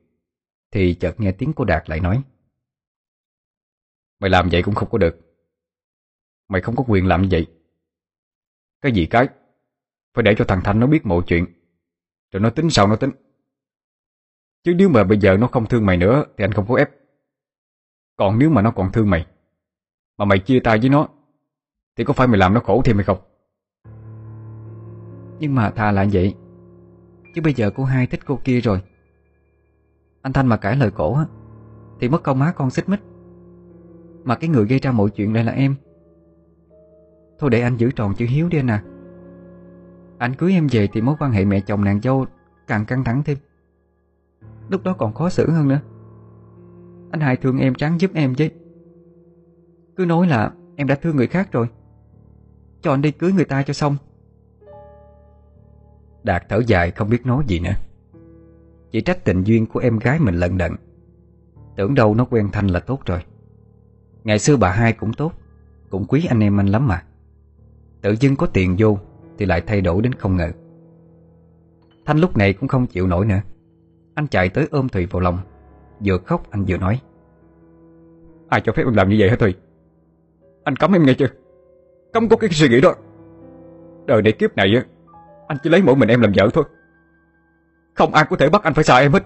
Thì chợt nghe tiếng cô Đạt lại nói. Mày làm vậy cũng không có được. Mày không có quyền làm như vậy. Cái gì cái? Phải để cho thằng Thanh nó biết mọi chuyện. Rồi nó tính sao nó tính. Chứ nếu mà bây giờ nó không thương mày nữa, Thì anh không có ép. Còn nếu mà nó còn thương mày, Mà mày chia tay với nó, Thì có phải mày làm nó khổ thêm hay không? Nhưng mà thà là vậy. Chứ bây giờ cô hai thích cô kia rồi. Anh Thanh mà cãi lời cổ á, Thì mất công má con xích mích. Mà cái người gây ra mọi chuyện lại là em. Thôi để anh giữ tròn chữ hiếu đi anh à. Anh cưới em về thì mối quan hệ mẹ chồng nàng dâu Càng căng thẳng thêm. Lúc đó còn khó xử hơn nữa. Anh hai thương em trắng giúp em chứ. Cứ nói là em đã thương người khác rồi. Cho anh đi cưới người ta cho xong. Đạt thở dài không biết nói gì nữa. Chỉ trách tình duyên của em gái mình lận đận. Tưởng đâu nó quen Thanh là tốt rồi. Ngày xưa bà hai cũng tốt, Cũng quý anh em anh lắm mà. Tự dưng có tiền vô Thì lại thay đổi đến không ngờ. Thanh lúc này cũng không chịu nổi nữa. Anh chạy tới ôm Thùy vào lòng, Vừa khóc anh vừa nói. Ai cho phép em làm như vậy hả Thùy? Anh cấm em nghe chưa? Cấm có cái suy nghĩ đó. Đời này kiếp này á anh chỉ lấy mỗi mình em làm vợ thôi. Không ai có thể bắt anh phải xa em hết.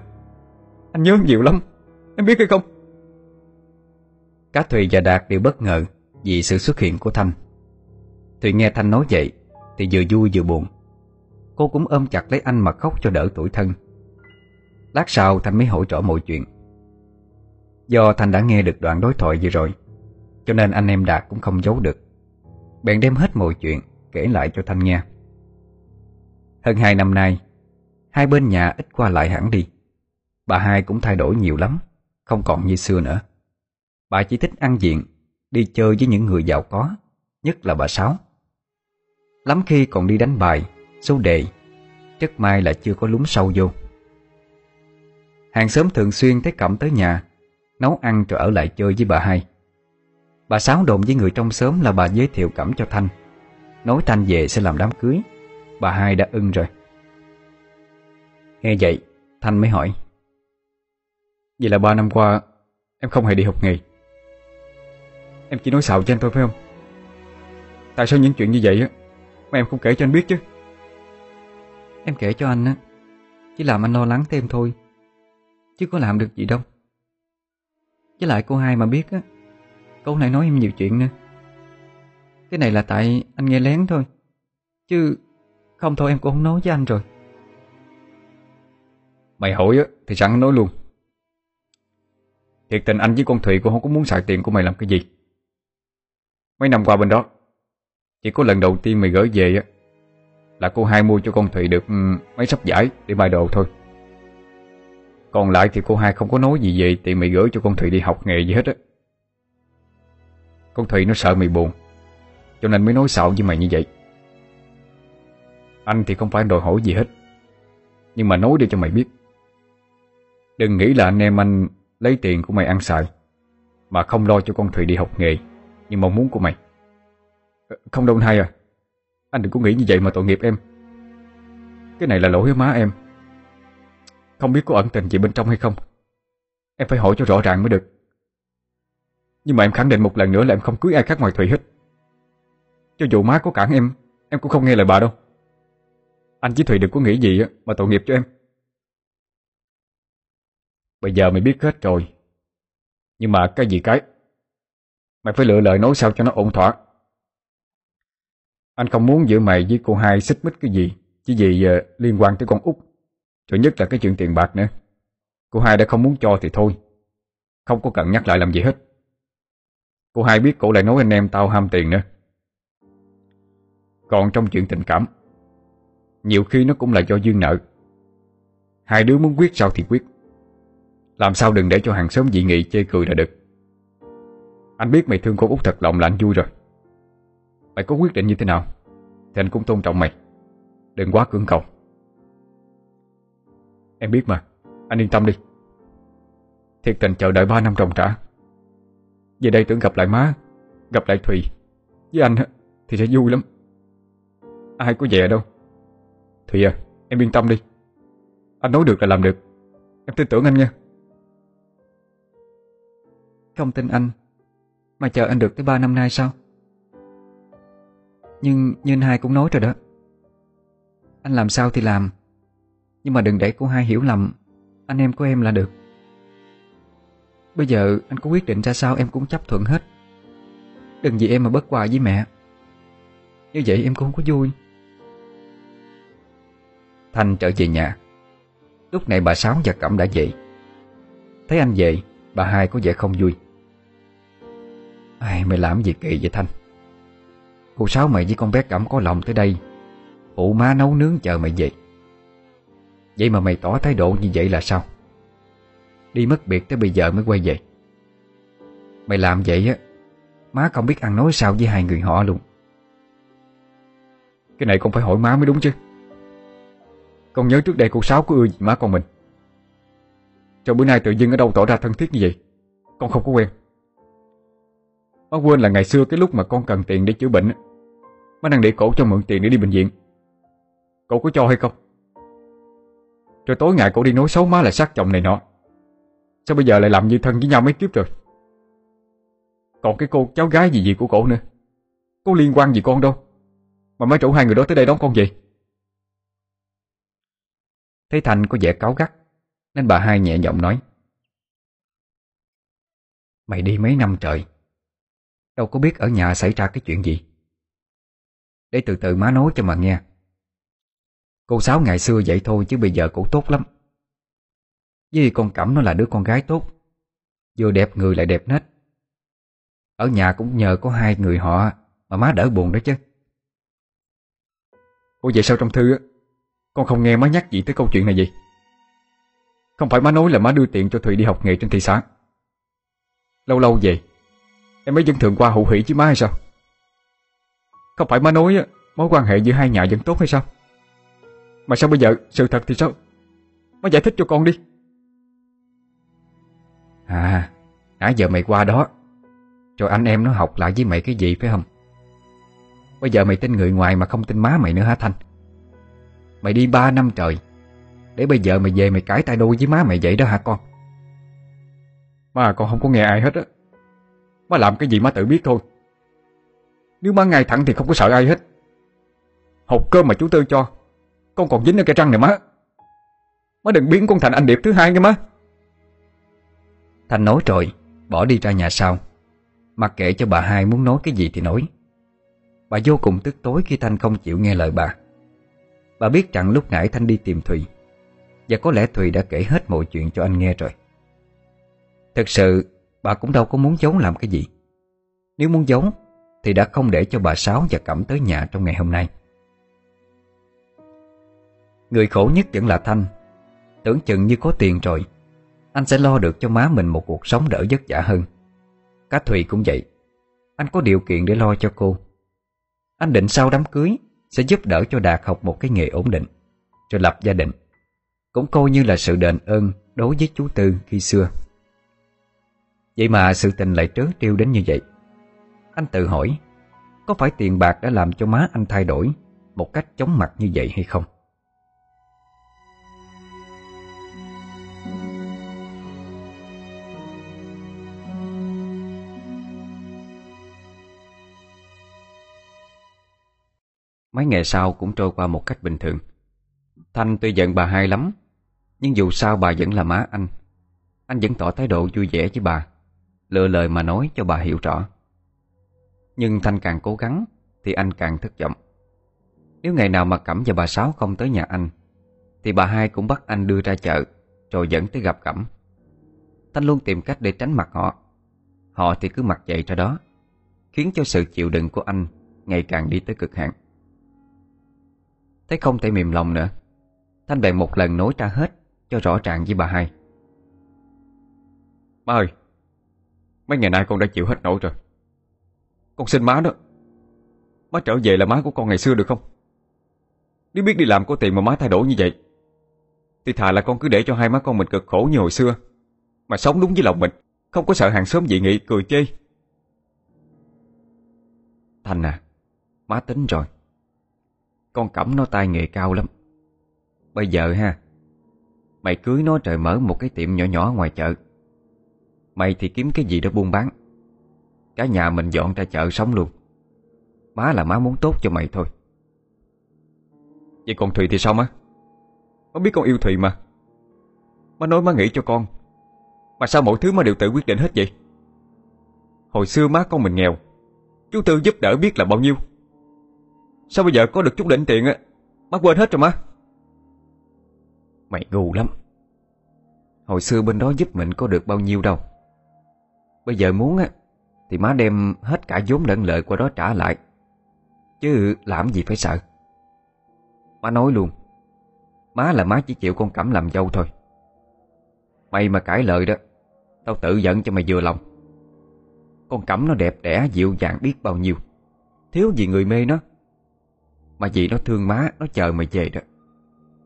Anh nhớ nhiều lắm. Em biết hay không? Cả Thùy và Đạt đều bất ngờ Vì sự xuất hiện của Thanh. Thùy nghe Thanh nói vậy Thì vừa vui vừa buồn. Cô cũng ôm chặt lấy anh mà khóc cho đỡ tuổi thân. Lát sau Thanh mới hỏi rõ mọi chuyện. Do Thanh đã nghe được đoạn đối thoại vừa rồi, Cho nên anh em Đạt cũng không giấu được. Bèn đem hết mọi chuyện Kể lại cho Thanh nghe. Hơn hai năm nay, Hai bên nhà ít qua lại hẳn đi. Bà hai cũng thay đổi nhiều lắm, Không còn như xưa nữa. Bà chỉ thích ăn diện, Đi chơi với những người giàu có, Nhất là bà Sáu. Lắm khi còn đi đánh bài, Số đề, Chất mai là chưa có lúng sâu vô. Hàng xóm thường xuyên thấy Cẩm tới nhà, Nấu ăn rồi ở lại chơi với bà hai. Bà Sáu đồn với người trong xóm là bà giới thiệu Cẩm cho Thanh. Nói Thanh về sẽ làm đám cưới. Bà hai đã ưng rồi. Nghe vậy, Thanh mới hỏi. Vậy là ba năm qua, Em không hề đi học nghề. Em chỉ nói xạo cho anh thôi, phải không? Tại sao những chuyện như vậy á, Mà em không kể cho anh biết chứ? Em kể cho anh á, Chỉ làm anh lo lắng thêm thôi. Chứ có làm được gì đâu. Với lại cô hai mà biết á, Cô này nói em nhiều chuyện nữa. Cái này là tại anh nghe lén thôi. Chứ không thôi em cũng không nói với anh rồi. Mày hỏi á, thì sẵn nói luôn? Thiệt tình anh với con Thụy cũng không có muốn xài tiền của mày làm cái gì. Mấy năm qua bên đó, Chỉ có lần đầu tiên mày gửi về á, Là cô hai mua cho con Thụy được ừ, mấy sắp giải để bài đồ thôi. Còn lại thì cô hai không có nói gì về tiền mày gửi cho con Thụy đi học nghề gì hết á. Con Thụy nó sợ mày buồn, Cho nên mới nói xạo với mày như vậy. Anh thì không phải đòi hỏi gì hết. Nhưng mà nói đi cho mày biết. Đừng nghĩ là anh em anh lấy tiền của mày ăn xài, Mà không lo cho con Thùy đi học nghề Như mong muốn của mày. Ờ, không đâu anh hai à. Anh đừng có nghĩ như vậy mà tội nghiệp em. Cái này là lỗi của má em. Không biết có ẩn tình gì bên trong hay không. Em phải hỏi cho rõ ràng mới được. Nhưng mà em khẳng định một lần nữa là em không cưới ai khác ngoài Thủy hết. Cho dù má có cản em Em cũng không nghe lời bà đâu. Anh với Thùy đừng có nghĩ gì mà tội nghiệp cho em. Bây giờ mày biết hết rồi. Nhưng mà cái gì cái? Mày phải lựa lời nói sao cho nó ổn thỏa. Anh không muốn giữa mày với cô hai xích mích cái gì Chỉ vì uh, liên quan tới con út. Rồi nhất là cái chuyện tiền bạc nữa. Cô hai đã không muốn cho thì thôi. Không có cần nhắc lại làm gì hết. Cô hai biết cổ lại nói anh em tao ham tiền nữa. Còn trong chuyện tình cảm nhiều khi nó cũng là do duyên nợ. Hai đứa muốn quyết sao thì quyết. Làm sao đừng để cho hàng xóm dị nghị chê cười là được. Anh biết mày thương cô út thật lòng là anh vui rồi. Mày có quyết định như thế nào, Thì anh cũng tôn trọng mày. Đừng quá cưỡng cầu. Em biết mà, Anh yên tâm đi. Thiệt tình chờ đợi 3 năm trồng trả Về đây tưởng gặp lại má, Gặp lại Thùy. Với anh thì sẽ vui lắm. Ai có về đâu. Thùy à em yên tâm đi. Anh nói được là làm được. Em tin tưởng anh nha. Không tin anh, Mà chờ anh được tới 3 năm nay sao? Nhưng như anh hai cũng nói rồi đó. Anh làm sao thì làm, Nhưng mà đừng để cô hai hiểu lầm. Anh em của em là được. Bây giờ anh có quyết định ra sao em cũng chấp thuận hết. Đừng vì em mà bất hòa với mẹ. Như vậy em cũng không có vui. Thanh trở về nhà. Lúc này bà Sáu và Cẩm đã dậy Thấy anh về Bà hai có vẻ không vui. Ai, Mày làm gì kỳ vậy Thanh? Cô Sáu mày với con bé Cẩm có lòng tới đây. Phụ má nấu nướng chờ mày về. Vậy mà mày tỏ thái độ như vậy là sao? Đi mất biệt tới bây giờ mới quay về. Mày làm vậy á Má không biết ăn nói sao với hai người họ luôn. Cái này không phải hỏi má mới đúng chứ. Con nhớ trước đây cô Sáu có ưa gì má con mình. Cho bữa nay tự dưng ở đâu tỏ ra thân thiết như vậy? Con không có quen. Má quên là ngày xưa cái lúc mà con cần tiền để chữa bệnh Má đang để cổ cho mượn tiền để đi bệnh viện. Cậu có cho hay không? Rồi tối ngày cổ đi nói xấu má là sát chồng này nọ. Sao bây giờ lại làm như thân với nhau mấy kiếp rồi? Còn cái cô cháu gái gì gì của cổ nữa? Có liên quan gì con đâu? Mà má chỗ hai người đó tới đây đón con gì Thấy Thành có vẻ cáu gắt, Nên bà hai nhẹ giọng nói, Mày đi mấy năm trời, Đâu có biết ở nhà xảy ra cái chuyện gì. Để từ từ má nói cho mà nghe. Cô Sáu ngày xưa vậy thôi chứ bây giờ cũng tốt lắm. Với con Cẩm nó là đứa con gái tốt, Vừa đẹp người lại đẹp nết. Ở nhà cũng nhờ có hai người họ Mà má đỡ buồn đó chứ. Ủa, vậy sao trong thư á? Con không nghe má nhắc gì tới câu chuyện này gì Không phải má nói là má đưa tiền cho Thùy đi học nghề trên thị xã. Lâu lâu về, Em mới dân thường qua hữu hỷ chứ má hay sao? Không phải má nói Mối quan hệ giữa hai nhà vẫn tốt hay sao? Mà sao bây giờ, sự thật thì sao? Má giải thích cho con đi. À Nãy giờ mày qua đó, Cho anh em nó học lại với mày cái gì phải không? Bây giờ mày tin người ngoài mà không tin má mày nữa hả Thanh? Mày đi ba năm trời. Để bây giờ mày về mày cãi tay đôi với má mày vậy đó hả con? Má con không có nghe ai hết á. Má làm cái gì má tự biết thôi. Nếu má ngay thẳng thì không có sợ ai hết. Hộp cơm mà chú Tư cho, Con còn dính ở cái răng này má. Má đừng biến con thành anh Điệp thứ hai nghe má. Thanh nói rồi, Bỏ đi ra nhà sau. Mặc kệ cho bà hai muốn nói cái gì thì nói. Bà vô cùng tức tối khi Thanh không chịu nghe lời bà. Bà biết rằng lúc nãy Thanh đi tìm Thùy, Và có lẽ Thùy đã kể hết mọi chuyện cho anh nghe rồi. Thực sự, bà cũng đâu có muốn giấu làm cái gì. Nếu muốn giấu, Thì đã không để cho bà Sáu và Cẩm tới nhà trong ngày hôm nay. Người khổ nhất vẫn là Thanh. Tưởng chừng như có tiền rồi, Anh sẽ lo được cho má mình một cuộc sống đỡ vất vả hơn. Cá Thùy cũng vậy. Anh có điều kiện để lo cho cô. Anh định sau đám cưới sẽ giúp đỡ cho Đạt học một cái nghề ổn định Rồi lập gia đình. Cũng coi như là sự đền ơn Đối với chú Tư khi xưa. Vậy mà sự tình lại trớ trêu đến như vậy. Anh tự hỏi, Có phải tiền bạc đã làm cho má anh thay đổi Một cách chóng mặt như vậy hay không? Mấy ngày sau cũng trôi qua một cách bình thường. Thanh tuy giận bà hai lắm, Nhưng dù sao bà vẫn là má anh. Anh vẫn tỏ thái độ vui vẻ với bà, Lựa lời mà nói cho bà hiểu rõ. Nhưng Thanh càng cố gắng Thì anh càng thất vọng. Nếu ngày nào mà Cẩm và bà Sáu không tới nhà anh, Thì bà hai cũng bắt anh đưa ra chợ Rồi dẫn tới gặp Cẩm. Thanh luôn tìm cách để tránh mặt họ. Họ thì cứ mặc dậy ra đó, Khiến cho sự chịu đựng của anh Ngày càng đi tới cực hạn. Thấy không thể mềm lòng nữa. Thanh bèn một lần nói ra hết Cho rõ ràng với bà hai. Má ơi Mấy ngày nay con đã chịu hết nổi rồi. Con xin má đó Má trở về là má của con ngày xưa được không? Nếu biết đi làm có tiền mà má thay đổi như vậy Thì thà là con cứ để cho hai má con mình cực khổ như hồi xưa Mà sống đúng với lòng mình Không có sợ hàng xóm dị nghị cười chê. Thanh à Má tính rồi con Cẩm nó tay nghề cao lắm. Bây giờ ha, Mày cưới nó trời mở một cái tiệm nhỏ nhỏ ngoài chợ. Mày thì kiếm cái gì đó buôn bán. Cả nhà mình dọn ra chợ sống luôn. Má là má muốn tốt cho mày thôi. Vậy còn Thùy thì sao má? Má biết con yêu Thùy mà. Má nói má nghĩ cho con. Mà sao mọi thứ má đều tự quyết định hết vậy? Hồi xưa má con mình nghèo. Chú Tư giúp đỡ biết là bao nhiêu. Sao bây giờ có được chút đỉnh tiền á? Má quên hết rồi má Mày ngu lắm. Hồi xưa bên đó giúp mình có được bao nhiêu đâu. Bây giờ muốn á, Thì má đem hết cả vốn lẫn lợi qua đó trả lại. Chứ làm gì phải sợ. Má nói luôn, Má là má chỉ chịu con Cẩm làm dâu thôi. Mày mà cãi lời đó, Tao tự giận cho mày vừa lòng. Con Cẩm nó đẹp đẽ, dịu dàng biết bao nhiêu. Thiếu gì người mê nó mà vì nó thương má Nó chờ mày về đó.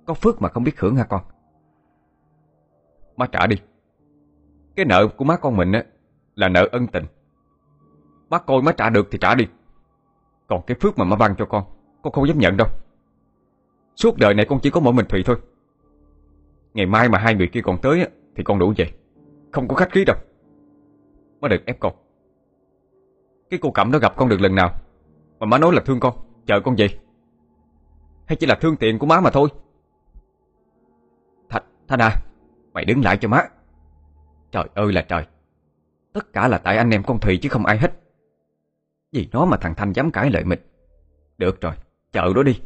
Có phước mà không biết hưởng hả con? Má trả đi. Cái nợ của má con mình á Là nợ ân tình. Má coi má trả được thì trả đi. Còn cái phước mà má ban cho con Con không dám nhận đâu. Suốt đời này con chỉ có mỗi mình Thùy thôi. Ngày mai mà hai người kia còn tới á, Thì con đủ về. Không có khách khí đâu. Má đừng ép con. Cái cô Cẩm nó gặp con được lần nào Mà má nói là thương con Chờ con vậy hay chỉ là thương tiền của má mà thôi. Thanh, Thanh à Mày đứng lại cho má. Trời ơi là trời. Tất cả là tại anh em con Thùy chứ không ai hết. Vì nó mà thằng Thanh dám cãi lời mình. Được rồi, chờ đó đi.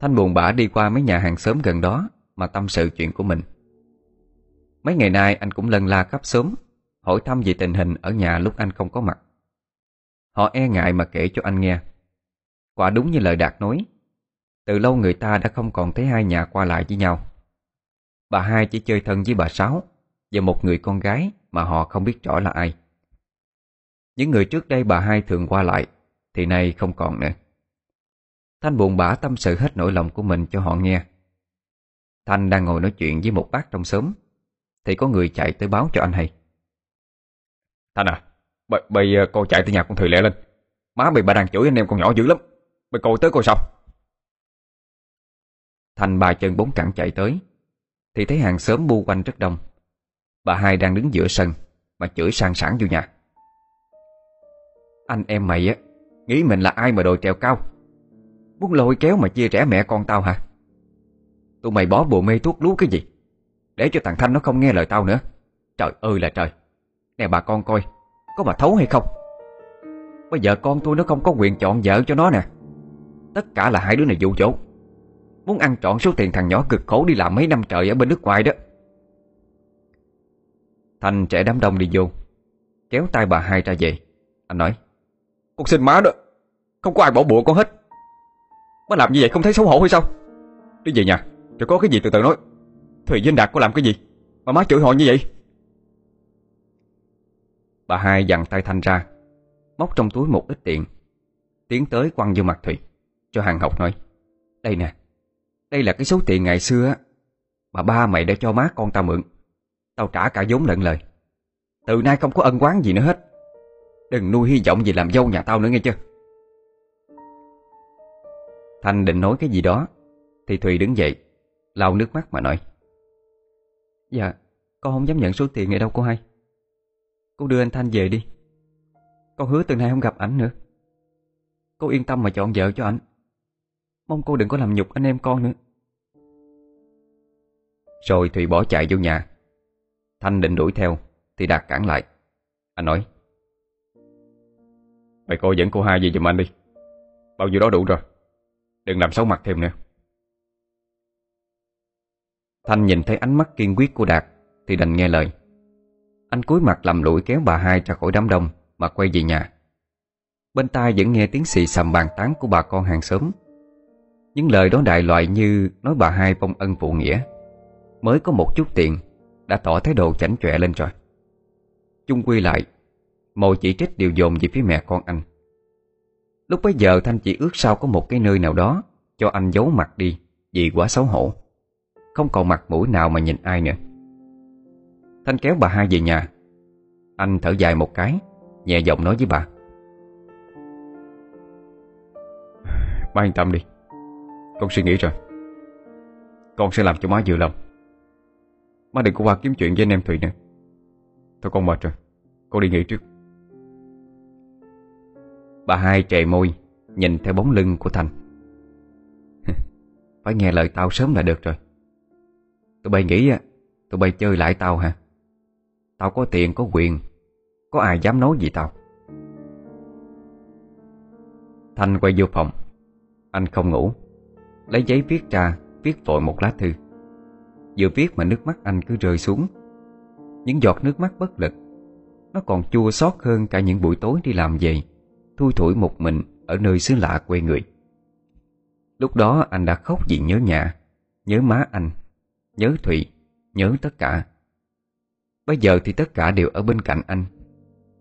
Thanh buồn bã đi qua mấy nhà hàng xóm gần đó Mà tâm sự chuyện của mình. Mấy ngày nay anh cũng lân la khắp xóm Hỏi thăm về tình hình ở nhà lúc anh không có mặt. Họ e ngại mà kể cho anh nghe. Quả đúng như lời Đạt nói. Từ lâu người ta đã không còn thấy hai nhà qua lại với nhau. Bà hai chỉ chơi thân với bà Sáu Và một người con gái mà họ không biết rõ là ai. Những người trước đây bà hai thường qua lại Thì nay không còn nữa. Thanh buồn bã tâm sự hết nỗi lòng của mình cho họ nghe. Thanh đang ngồi nói chuyện với một bác trong xóm Thì có người chạy tới báo cho anh hay. Thanh à Bây, bây cô chạy tới nhà con Thùy lẹ lên. Má bị bà đang chửi anh em con nhỏ dữ lắm. Mày coi tới coi sao Thành bà chân bốn cẳng chạy tới. Thì thấy hàng xóm bu quanh rất đông. Bà hai đang đứng giữa sân, Mà chửi sang sảng vô nhà. Anh em mày á, Nghĩ mình là ai mà đòi trèo cao? Muốn lôi kéo mà chia rẽ mẹ con tao hả? Tụi mày bỏ bùa mê thuốc lú cái gì? Để cho thằng Thanh nó không nghe lời tao nữa. Trời ơi là trời. Nè bà con coi, Có bà thấu hay không? Bây giờ con tôi nó không có quyền chọn vợ cho nó nè. Tất cả là hai đứa này dụ dỗ Muốn ăn trọn số tiền thằng nhỏ cực khổ đi làm mấy năm trời ở bên nước ngoài đó. Thành trẻ đám đông đi vô, Kéo tay bà hai ra về. Anh nói, Con xin má đó, Không có ai bỏ bùa con hết. Má làm như vậy không thấy xấu hổ hay sao? Đi về nhà, Rồi có cái gì từ từ nói. Thùy Vinh Đạt có làm cái gì Mà má chửi họ như vậy? Bà hai dặn tay Thanh ra, Móc trong túi một ít tiền, Tiến tới quăng vô mặt Thùy. Cho hàng học nói Đây nè, Đây là cái số tiền ngày xưa Mà ba mày đã cho má con tao mượn. Tao trả cả vốn lẫn lời. Từ nay không có ân quán gì nữa hết. Đừng nuôi hy vọng gì làm dâu nhà tao nữa nghe chưa? Thanh định nói cái gì đó, Thì Thùy đứng dậy, lau nước mắt mà nói. Dạ Con không dám nhận số tiền này đâu cô hai. Cô đưa anh Thanh về đi. Con hứa từ nay không gặp ảnh nữa. Cô yên tâm mà chọn vợ cho ảnh. Mong cô đừng có làm nhục anh em con nữa. Rồi Thùy bỏ chạy vô nhà. Thanh định đuổi theo, Thì Đạt cản lại. Anh nói, Mày coi dẫn cô hai về giùm anh đi. Bao nhiêu đó đủ rồi. Đừng làm xấu mặt thêm nữa. Thanh nhìn thấy ánh mắt kiên quyết của Đạt, Thì đành nghe lời. Anh cúi mặt làm lũi kéo bà hai ra khỏi đám đông, Mà quay về nhà. Bên tai vẫn nghe tiếng xì xầm bàn tán của bà con hàng xóm. Những lời đó đại loại như Nói bà hai bông ân phụ nghĩa Mới có một chút tiền Đã tỏ thái độ chảnh chọe lên rồi. Chung quy lại mồ chỉ trích đều dồn về phía mẹ con anh. Lúc bấy giờ Thanh chỉ ước sao có một cái nơi nào đó Cho anh giấu mặt đi Vì quá xấu hổ. Không còn mặt mũi nào mà nhìn ai nữa. Thanh kéo bà hai về nhà. Anh thở dài một cái, Nhẹ giọng nói với bà. Má yên tâm đi. Con suy nghĩ rồi. Con sẽ làm cho má vừa lòng. Má đừng có qua kiếm chuyện với anh em Thùy nữa. Thôi con mệt rồi. Con đi nghỉ trước. Bà hai trề môi Nhìn theo bóng lưng của Thành. Phải nghe lời tao sớm là được rồi. Tụi bay nghĩ á, Tụi bay chơi lại tao hả? Tao có tiền có quyền Có ai dám nói gì tao? Thanh quay vô phòng. Anh không ngủ. Lấy giấy viết ra, Viết vội một lá thư. Vừa viết mà nước mắt anh cứ rơi xuống. Những giọt nước mắt bất lực. Nó còn chua xót hơn cả những buổi tối đi làm về, Thui thủi một mình Ở nơi xứ lạ quê người. Lúc đó anh đã khóc vì nhớ nhà, Nhớ má anh, Nhớ Thụy, Nhớ tất cả. Bây giờ thì tất cả đều ở bên cạnh anh,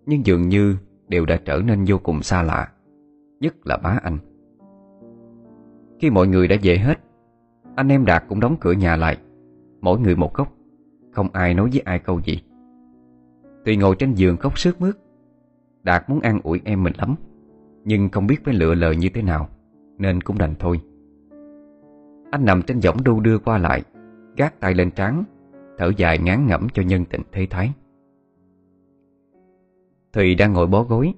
Nhưng dường như đều đã trở nên vô cùng xa lạ, Nhất là bá anh. Khi mọi người đã về hết, Anh em Đạt cũng đóng cửa nhà lại, Mỗi người một góc, Không ai nói với ai câu gì. Tùy ngồi trên giường khóc sướt mướt, Đạt muốn an ủi em mình lắm, Nhưng không biết phải lựa lời như thế nào, Nên cũng đành thôi. Anh nằm trên võng đu đưa qua lại, Gác tay lên trán, Thở dài ngán ngẩm cho nhân tình thế thái. Thùy đang ngồi bó gối,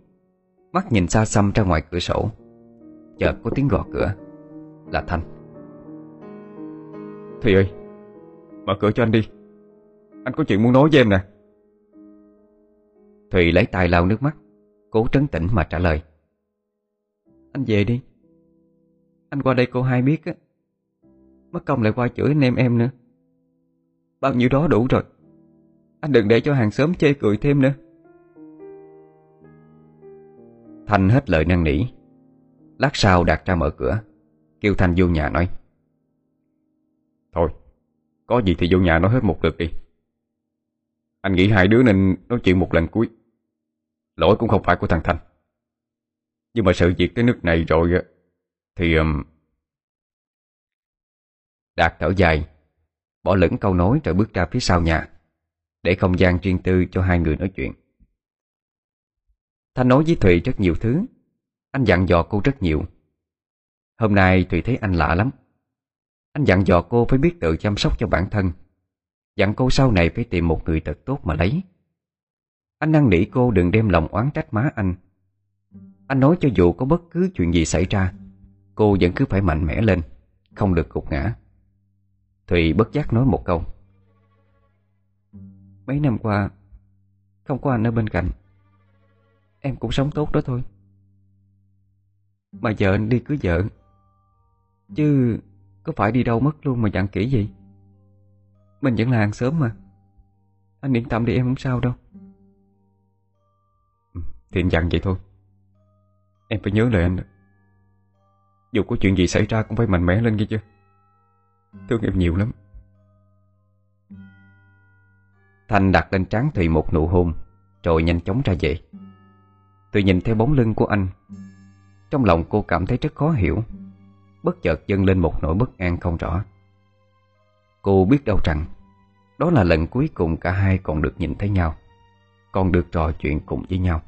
Mắt nhìn xa xăm ra ngoài cửa sổ, Chợt có tiếng gõ cửa. Là Thanh. Thùy ơi, Mở cửa cho anh đi. Anh có chuyện muốn nói với em nè. Thùy lấy tay lau nước mắt, Cố trấn tĩnh mà trả lời. Anh về đi. Anh qua đây cô hai biết á. Mất công lại qua chửi anh em em nữa. Bao nhiêu đó đủ rồi. Anh đừng để cho hàng xóm chê cười thêm nữa. Thanh hết lời năn nỉ. Lát sau đặt ra mở cửa. Kêu Thanh vô nhà nói. Thôi, Có gì thì vô nhà nói hết một lượt đi. Anh nghĩ hai đứa nên nói chuyện một lần cuối. Lỗi cũng không phải của thằng thanh. Nhưng mà sự việc tới nước này rồi Thì um... Đạt thở dài, Bỏ lửng câu nói rồi bước ra phía sau nhà, Để không gian riêng tư cho hai người nói chuyện. Thanh nói với Thùy rất nhiều thứ, Anh dặn dò cô rất nhiều. Hôm nay Thùy thấy anh lạ lắm. Anh dặn dò cô phải biết tự chăm sóc cho bản thân. Dặn cô sau này phải tìm một người thật tốt mà lấy. Anh năn nỉ cô đừng đem lòng oán trách má anh. Anh nói cho dù có bất cứ chuyện gì xảy ra, Cô vẫn cứ phải mạnh mẽ lên, Không được gục ngã. Thùy bất giác nói một câu. Mấy năm qua, Không có anh ở bên cạnh. Em cũng sống tốt đó thôi. Mà giờ anh đi cưới vợ. Chứ có phải đi đâu mất luôn mà dặn kỹ gì Mình vẫn là hàng sớm mà. Anh yên tâm đi em không sao đâu. Ừ, Thì anh dặn vậy thôi. Em phải nhớ lời anh Dù có chuyện gì xảy ra cũng phải mạnh mẽ lên kia chứ. Thương em nhiều lắm. Thanh đặt lên trán Thùy một nụ hôn Rồi nhanh chóng ra về. Thùy nhìn theo bóng lưng của anh. Trong lòng cô cảm thấy rất khó hiểu Bất chợt dâng lên một nỗi bất an không rõ. Cô biết đâu rằng, Đó là lần cuối cùng cả hai còn được nhìn thấy nhau, Còn được trò chuyện cùng với nhau.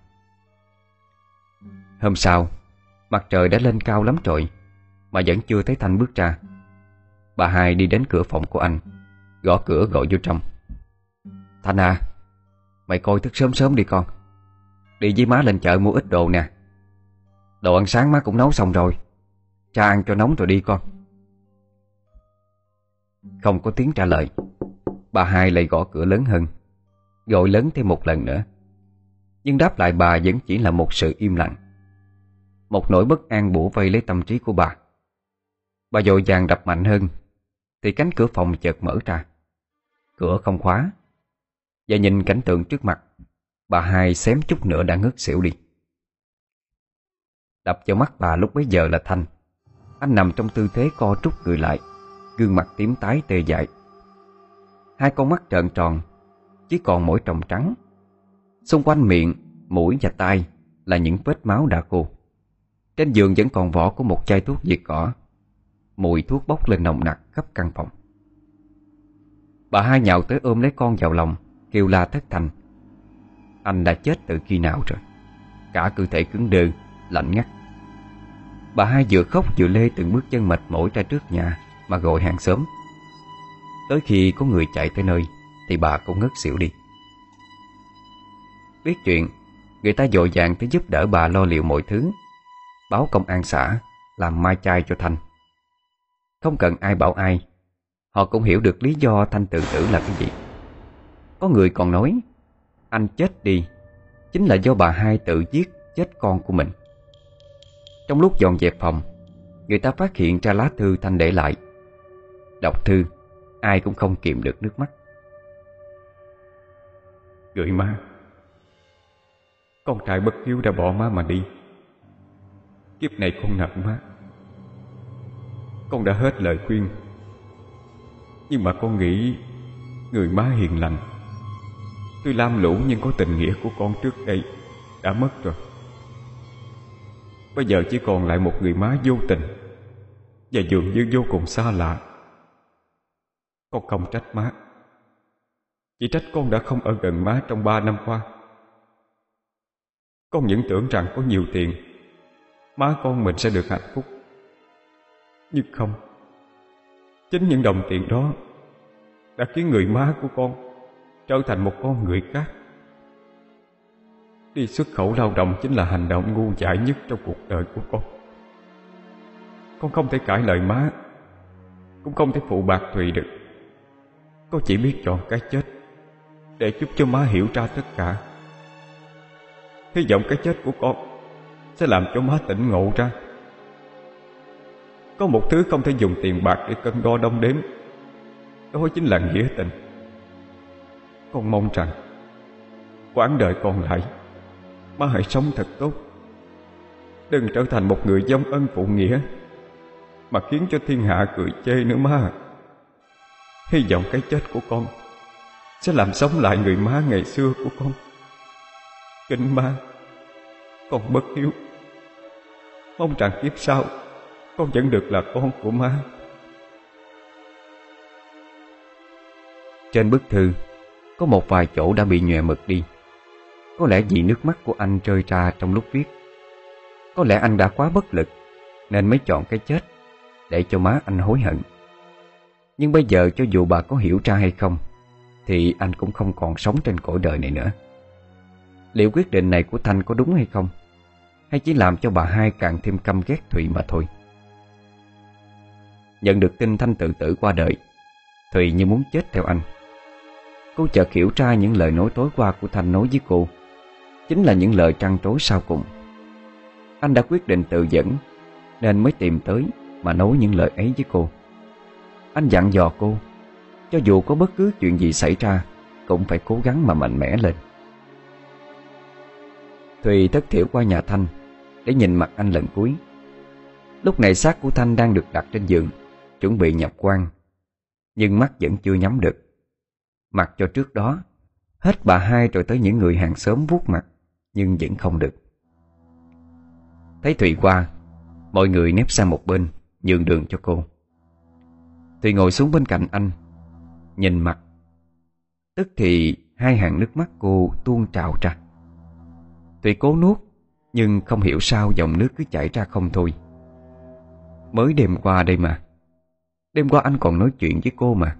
Hôm sau, Mặt trời đã lên cao lắm rồi, Mà vẫn chưa thấy Thanh bước ra. Bà hai đi đến cửa phòng của anh, Gõ cửa gọi vô trong. Thanh à Mày coi thức sớm sớm đi con. Đi với má lên chợ mua ít đồ nè. Đồ ăn sáng má cũng nấu xong rồi. Cha ăn cho nóng rồi đi con. Không có tiếng trả lời. Bà hai lại gõ cửa lớn hơn. Gọi lớn thêm một lần nữa. Nhưng đáp lại bà vẫn chỉ là một sự im lặng. Một nỗi bất an bủa vây lấy tâm trí của bà. Bà dội vàng đập mạnh hơn, Thì cánh cửa phòng chợt mở ra. Cửa không khóa. Và nhìn cảnh tượng trước mặt, Bà hai xém chút nữa đã ngất xỉu đi. Đập vào mắt bà lúc bấy giờ là Thanh. Anh nằm trong tư thế co trúc người lại Gương mặt tím tái tê dại. Hai con mắt trợn tròn Chỉ còn mỗi tròng trắng. Xung quanh miệng, mũi và tai Là những vết máu đã khô. Trên giường vẫn còn vỏ của một chai thuốc diệt cỏ. Mùi thuốc bốc lên nồng nặc khắp căn phòng. Bà hai nhào tới ôm lấy con vào lòng Kêu la thất thành Anh đã chết từ khi nào rồi? Cả cơ thể cứng đơ, lạnh ngắt. Bà hai vừa khóc vừa lê từng bước chân mệt mỏi ra trước nhà Mà gọi hàng xóm. Tới khi có người chạy tới nơi Thì bà cũng ngất xỉu đi. Biết chuyện, Người ta dội vàng tới giúp đỡ bà lo liệu mọi thứ, Báo công an xã Làm mai chay cho Thanh. Không cần ai bảo ai, Họ cũng hiểu được lý do Thanh tự tử là cái gì. Có người còn nói, Anh chết đi, Chính là do bà hai tự giết chết con của mình. Trong lúc dọn dẹp phòng, Người ta phát hiện ra lá thư Thanh để lại. Đọc thư, Ai cũng không kiềm được nước mắt. Gửi má Con trai bất hiếu đã bỏ má mà đi. Kiếp này con nợ má. Con đã hết lời khuyên. Nhưng mà con nghĩ, Người má hiền lành. Tuy lam lũ nhưng có tình nghĩa của con trước đây Đã mất rồi. Bây giờ chỉ còn lại một người má vô tình. Và dường như vô cùng xa lạ. Con không trách má. Chỉ trách con đã không ở gần má trong ba năm qua. Con những tưởng rằng có nhiều tiền. Má con mình sẽ được hạnh phúc. Nhưng không. Chính những đồng tiền đó Đã khiến người má của con Trở thành một con người khác. Đi xuất khẩu lao động chính là hành động ngu dại nhất trong cuộc đời của con. Con không thể cãi lời má, Cũng không thể phụ bạc Thùy được. Con chỉ biết chọn cái chết Để giúp cho má hiểu ra tất cả. Hy vọng cái chết của con Sẽ làm cho má tỉnh ngộ ra. Có một thứ không thể dùng tiền bạc để cân đo đong đếm, Đó chính là nghĩa tình. Con mong rằng quãng đời còn lại Má hãy sống thật tốt. Đừng trở thành một người dông ân phụ nghĩa, Mà khiến cho thiên hạ cười chê nữa má. Hy vọng cái chết của con Sẽ làm sống lại người má ngày xưa của con. Kinh má, Con bất hiếu. Mong rằng kiếp sau Con vẫn được là con của má. Trên bức thư Có một vài chỗ đã bị nhòe mực đi có lẽ vì nước mắt của anh rơi ra trong lúc viết. Có lẽ anh đã quá bất lực, Nên mới chọn cái chết, Để cho má anh hối hận. Nhưng bây giờ cho dù bà có hiểu ra hay không, Thì anh cũng không còn sống trên cõi đời này nữa. Liệu quyết định này của Thanh có đúng hay không? Hay chỉ làm cho bà hai càng thêm căm ghét Thụy mà thôi? Nhận được tin Thanh tự tử qua đời Thùy như muốn chết theo anh. Cô chợt hiểu ra những lời nói tối qua của Thanh nói với cô. Chính là những lời trăn trối sau cùng. Anh đã quyết định tự dẫn, Nên mới tìm tới Mà nói những lời ấy với cô. Anh dặn dò cô, Cho dù có bất cứ chuyện gì xảy ra, Cũng phải cố gắng mà mạnh mẽ lên. Thùy thất thiểu qua nhà Thanh Để nhìn mặt anh lần cuối. Lúc này xác của Thanh đang được đặt trên giường, Chuẩn bị nhập quan, Nhưng mắt vẫn chưa nhắm được. Mặc cho trước đó, Hết bà hai rồi tới những người hàng xóm vuốt mặt. Nhưng vẫn không được. Thấy Thùy qua, Mọi người nép sang một bên, Nhường đường cho cô. Thùy ngồi xuống bên cạnh anh, Nhìn mặt. Tức thì hai hàng nước mắt cô tuôn trào ra. Thùy cố nuốt, Nhưng không hiểu sao dòng nước cứ chảy ra không thôi. Mới đêm qua đây mà. Đêm qua anh còn nói chuyện với cô mà.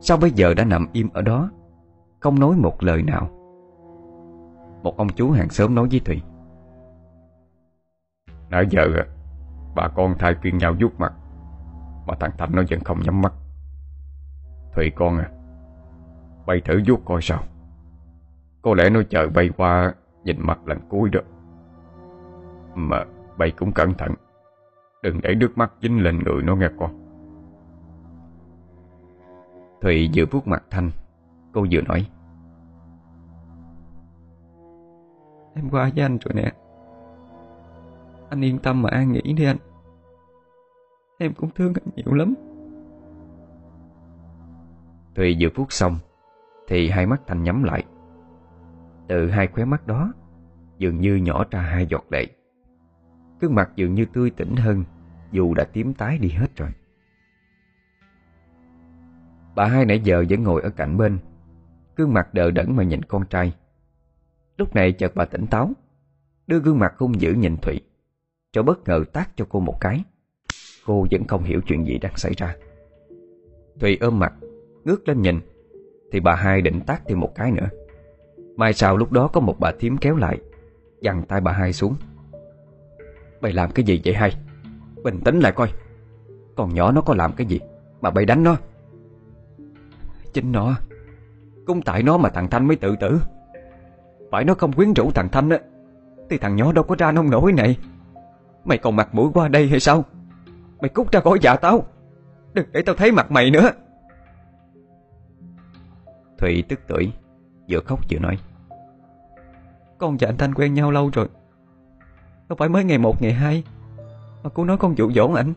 Sao bây giờ đã nằm im ở đó? Không nói một lời nào. Một ông chú hàng xóm nói với Thùy Nãy giờ, Bà con thay phiên nhau vuốt mặt. Mà thằng Thành nó vẫn không nhắm mắt. Thùy con à Bay thử vuốt coi sao. Có lẽ nó chờ bay qua, Nhìn mặt lần cuối đó. Mà bay cũng cẩn thận. Đừng để nước mắt dính lên người nó nghe con. Thùy vừa vuốt mặt Thanh, Cô vừa nói. Em qua với anh rồi nè. Anh yên tâm mà an nghỉ đi anh. Em cũng thương anh nhiều lắm. Thùy vừa vuốt xong, Thì hai mắt Thanh nhắm lại. Từ hai khóe mắt đó, Dường như nhỏ ra hai giọt lệ. Cương mặt dường như tươi tỉnh hơn, Dù đã tím tái đi hết rồi. Bà hai nãy giờ vẫn ngồi ở cạnh bên. Gương mặt đờ đẫn mà nhìn con trai. Lúc này chợt bà tỉnh táo, Đưa gương mặt hung dữ nhìn Thủy Cho bất ngờ tác cho cô một cái. Cô vẫn không hiểu chuyện gì đang xảy ra. Thủy ôm mặt, Ngước lên nhìn, Thì bà hai định tác thêm một cái nữa. Mai sau lúc đó có một bà thím kéo lại, Dằn tay bà hai xuống. Bày làm cái gì vậy hai? Bình tĩnh lại coi. Con nhỏ nó có làm cái gì Mà bày đánh nó? Chính nó. Cũng tại nó mà thằng Thanh mới tự tử. Phải nó không quyến rũ thằng Thanh á. Thì thằng nhỏ đâu có ra nông nổi này. Mày còn mặt mũi qua đây hay sao? Mày cút ra khỏi dạ tao. Đừng để tao thấy mặt mày nữa. Thụy tức tuổi, Vừa khóc vừa nói. Con và anh Thanh quen nhau lâu rồi. Không phải mới ngày một ngày hai. Mà cô nói con dụ dỗ anh.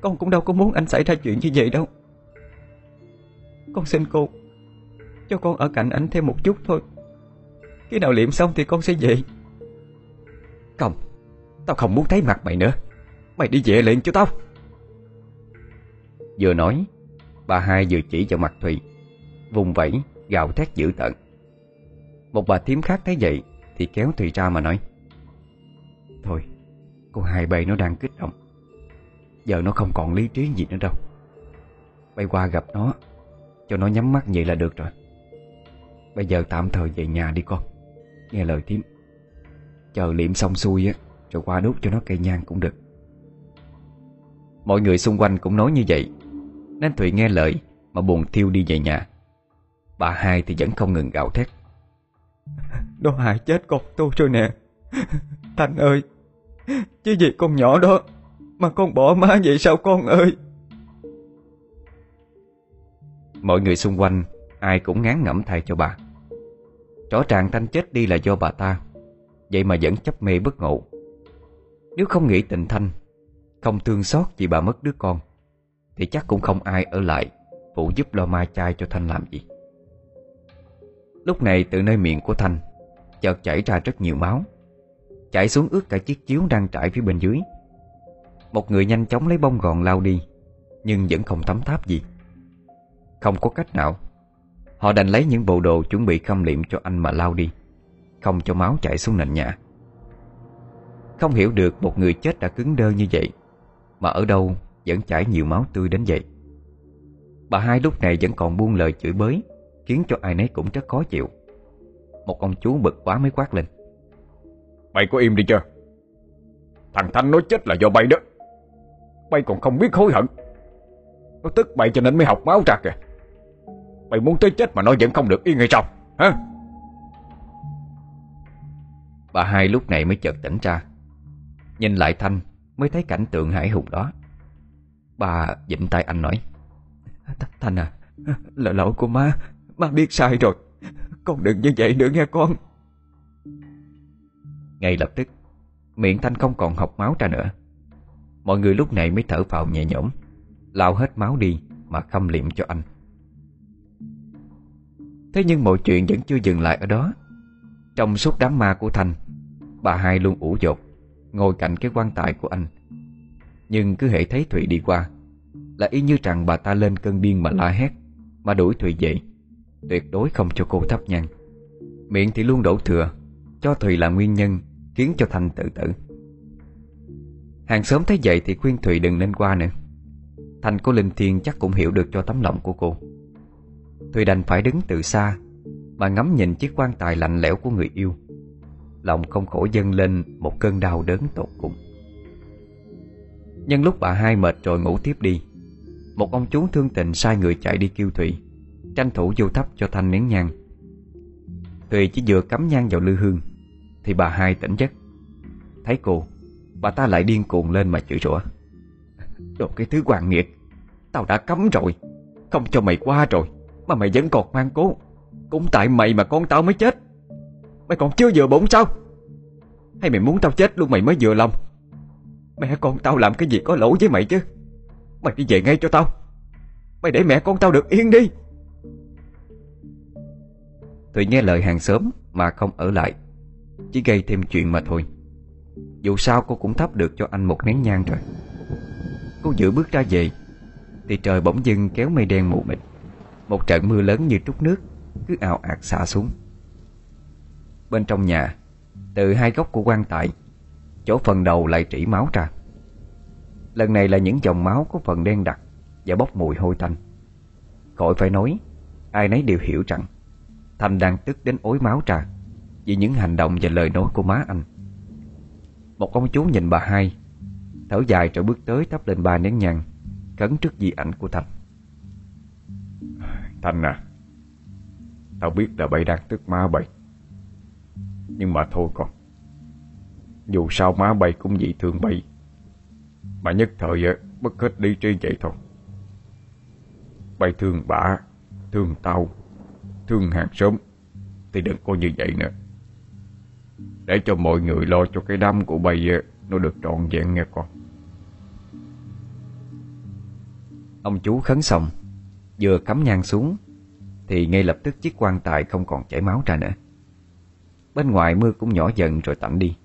Con cũng đâu có muốn anh xảy ra chuyện như vậy đâu. Con xin cô cho con ở cạnh anh thêm một chút thôi. Khi nào liệm xong thì con sẽ về. Không, Tao không muốn thấy mặt mày nữa. Mày đi về liền cho tao. Vừa nói, Bà hai vừa chỉ vào mặt Thùy Vùng vẫy, gào thét dữ tợn. Một bà thím khác thấy vậy Thì kéo Thùy ra mà nói, Thôi, Cô hai bầy nó đang kích động. Giờ nó không còn lý trí gì nữa đâu. Bay qua gặp nó, cho nó nhắm mắt vậy là được rồi. Bây giờ tạm thời về nhà đi con. Nghe lời thím. Chờ liệm xong xuôi á Rồi qua đốt cho nó cây nhang cũng được. Mọi người xung quanh cũng nói như vậy. Nên Thụy nghe lời Mà buồn thiêu đi về nhà. Bà hai thì vẫn không ngừng gạo thét. Nó hại chết con tôi rồi nè. Thanh ơi Chứ gì con nhỏ đó Mà con bỏ má vậy sao con ơi? Mọi người xung quanh Ai cũng ngán ngẩm thay cho bà Rõ ràng Thanh chết đi là do bà ta. Vậy mà vẫn chấp mê bất ngộ. Nếu không nghĩ tình Thanh, Không thương xót vì bà mất đứa con, Thì chắc cũng không ai ở lại Phụ giúp lo mai chai cho Thanh làm gì. Lúc này từ nơi miệng của Thanh, Chợt chảy ra rất nhiều máu. Chảy xuống ướt cả chiếc chiếu đang trải phía bên dưới. Một người nhanh chóng lấy bông gòn lao đi, Nhưng vẫn không thấm tháp gì. Không có cách nào. Họ đành lấy những bộ đồ chuẩn bị khâm liệm cho anh mà lao đi. Không cho máu chảy xuống nền nhà. Không hiểu được một người chết đã cứng đơ như vậy, Mà ở đâu vẫn chảy nhiều máu tươi đến vậy. Bà hai lúc này vẫn còn buông lời chửi bới, Khiến cho ai nấy cũng rất khó chịu. Một ông chú bực quá mới quát lên. Mày có im đi chưa? Thằng Thanh nói chết là do bay đó. Bay còn không biết hối hận. Nó tức bay cho nên mới học máu ra kìa. Mày muốn tới chết mà nó vẫn không được yên hay sao? Hả? Bà hai lúc này mới chợt tỉnh ra. Nhìn lại Thanh, Mới thấy cảnh tượng hải hùng đó. Bà dịnh tay anh nói Thanh à Là lỗi của má Má biết sai rồi. Con đừng như vậy nữa nghe con. Ngay lập tức, Miệng Thanh không còn học máu ra nữa. Mọi người lúc này mới thở phào nhẹ nhõm, Lao hết máu đi Mà khâm liệm cho anh. Thế nhưng mọi chuyện vẫn chưa dừng lại ở đó. Trong suốt đám ma của Thanh Bà hai luôn ủ dột, Ngồi cạnh cái quan tài của anh. Nhưng cứ hệ thấy Thụy đi qua, Là y như rằng bà ta lên cơn điên mà la hét, Mà đuổi Thụy dậy Tuyệt đối không cho cô thắp nhang. Miệng thì luôn đổ thừa, Cho Thùy là nguyên nhân, Khiến cho Thanh tự tử. Hàng xóm thấy vậy thì khuyên Thùy đừng nên qua nữa. Thanh cô Linh Thiên chắc cũng hiểu được cho tấm lòng của cô. Thùy đành phải đứng từ xa Mà ngắm nhìn chiếc quan tài lạnh lẽo của người yêu. Lòng không khổ dâng lên một cơn đau đớn tột cùng. Nhân lúc bà hai mệt rồi ngủ tiếp đi, Một ông chú thương tình sai người chạy đi kêu Thùy Tranh thủ vô thắp cho Thanh nén nhang. Thùy chỉ vừa cắm nhang vào lư hương Thì bà hai tỉnh giấc. Thấy cô, Bà ta lại điên cuồng lên mà chửi rủa. Đồ cái thứ hoàng nghiệt, Tao đã cấm rồi, Không cho mày qua rồi. Mà mày vẫn còn mang cố. Cũng tại mày mà con tao mới chết. Mày còn chưa vừa bổn sao? Hay mày muốn tao chết luôn mày mới vừa lòng? Mẹ con tao làm cái gì có lỗi với mày chứ? Mày đi về ngay cho tao. Mày để mẹ con tao được yên đi. Thùy nghe lời hàng xóm Mà không ở lại. Chỉ gây thêm chuyện mà thôi. Dù sao cô cũng thắp được cho anh một nén nhang rồi. Cô dự bước ra về. Thì trời bỗng dưng kéo mây đen mù mịt. Một trận mưa lớn như trút nước, Cứ ào ạt xả xuống. Bên trong nhà, Từ hai góc của quan tài, Chỗ phần đầu lại trĩ máu ra. Lần này là những dòng máu có phần đen đặc Và bốc mùi hôi tanh. Khỏi phải nói, Ai nấy đều hiểu rằng thành đang tức đến ối máu ra Vì những hành động và lời nói của má anh. Một ông chú nhìn bà hai, Thở dài rồi bước tới thắp lên ba nén nhang Cấn trước di ảnh của thành Thanh à. Tao biết là bay đang tức má bay. Nhưng mà thôi con. Dù sao má bay cũng dị thương bay. Mà nhất thời bất hết đi trí vậy thôi. Bay thương bà Thương tao, Thương hàng xóm. Thì đừng có như vậy nữa. Để cho mọi người lo cho cái đám của bay Nó được trọn vẹn nghe con. Ông chú khấn xong Vừa cắm nhang xuống, Thì ngay lập tức chiếc quan tài không còn chảy máu ra nữa. Bên ngoài mưa cũng nhỏ dần rồi tạnh đi.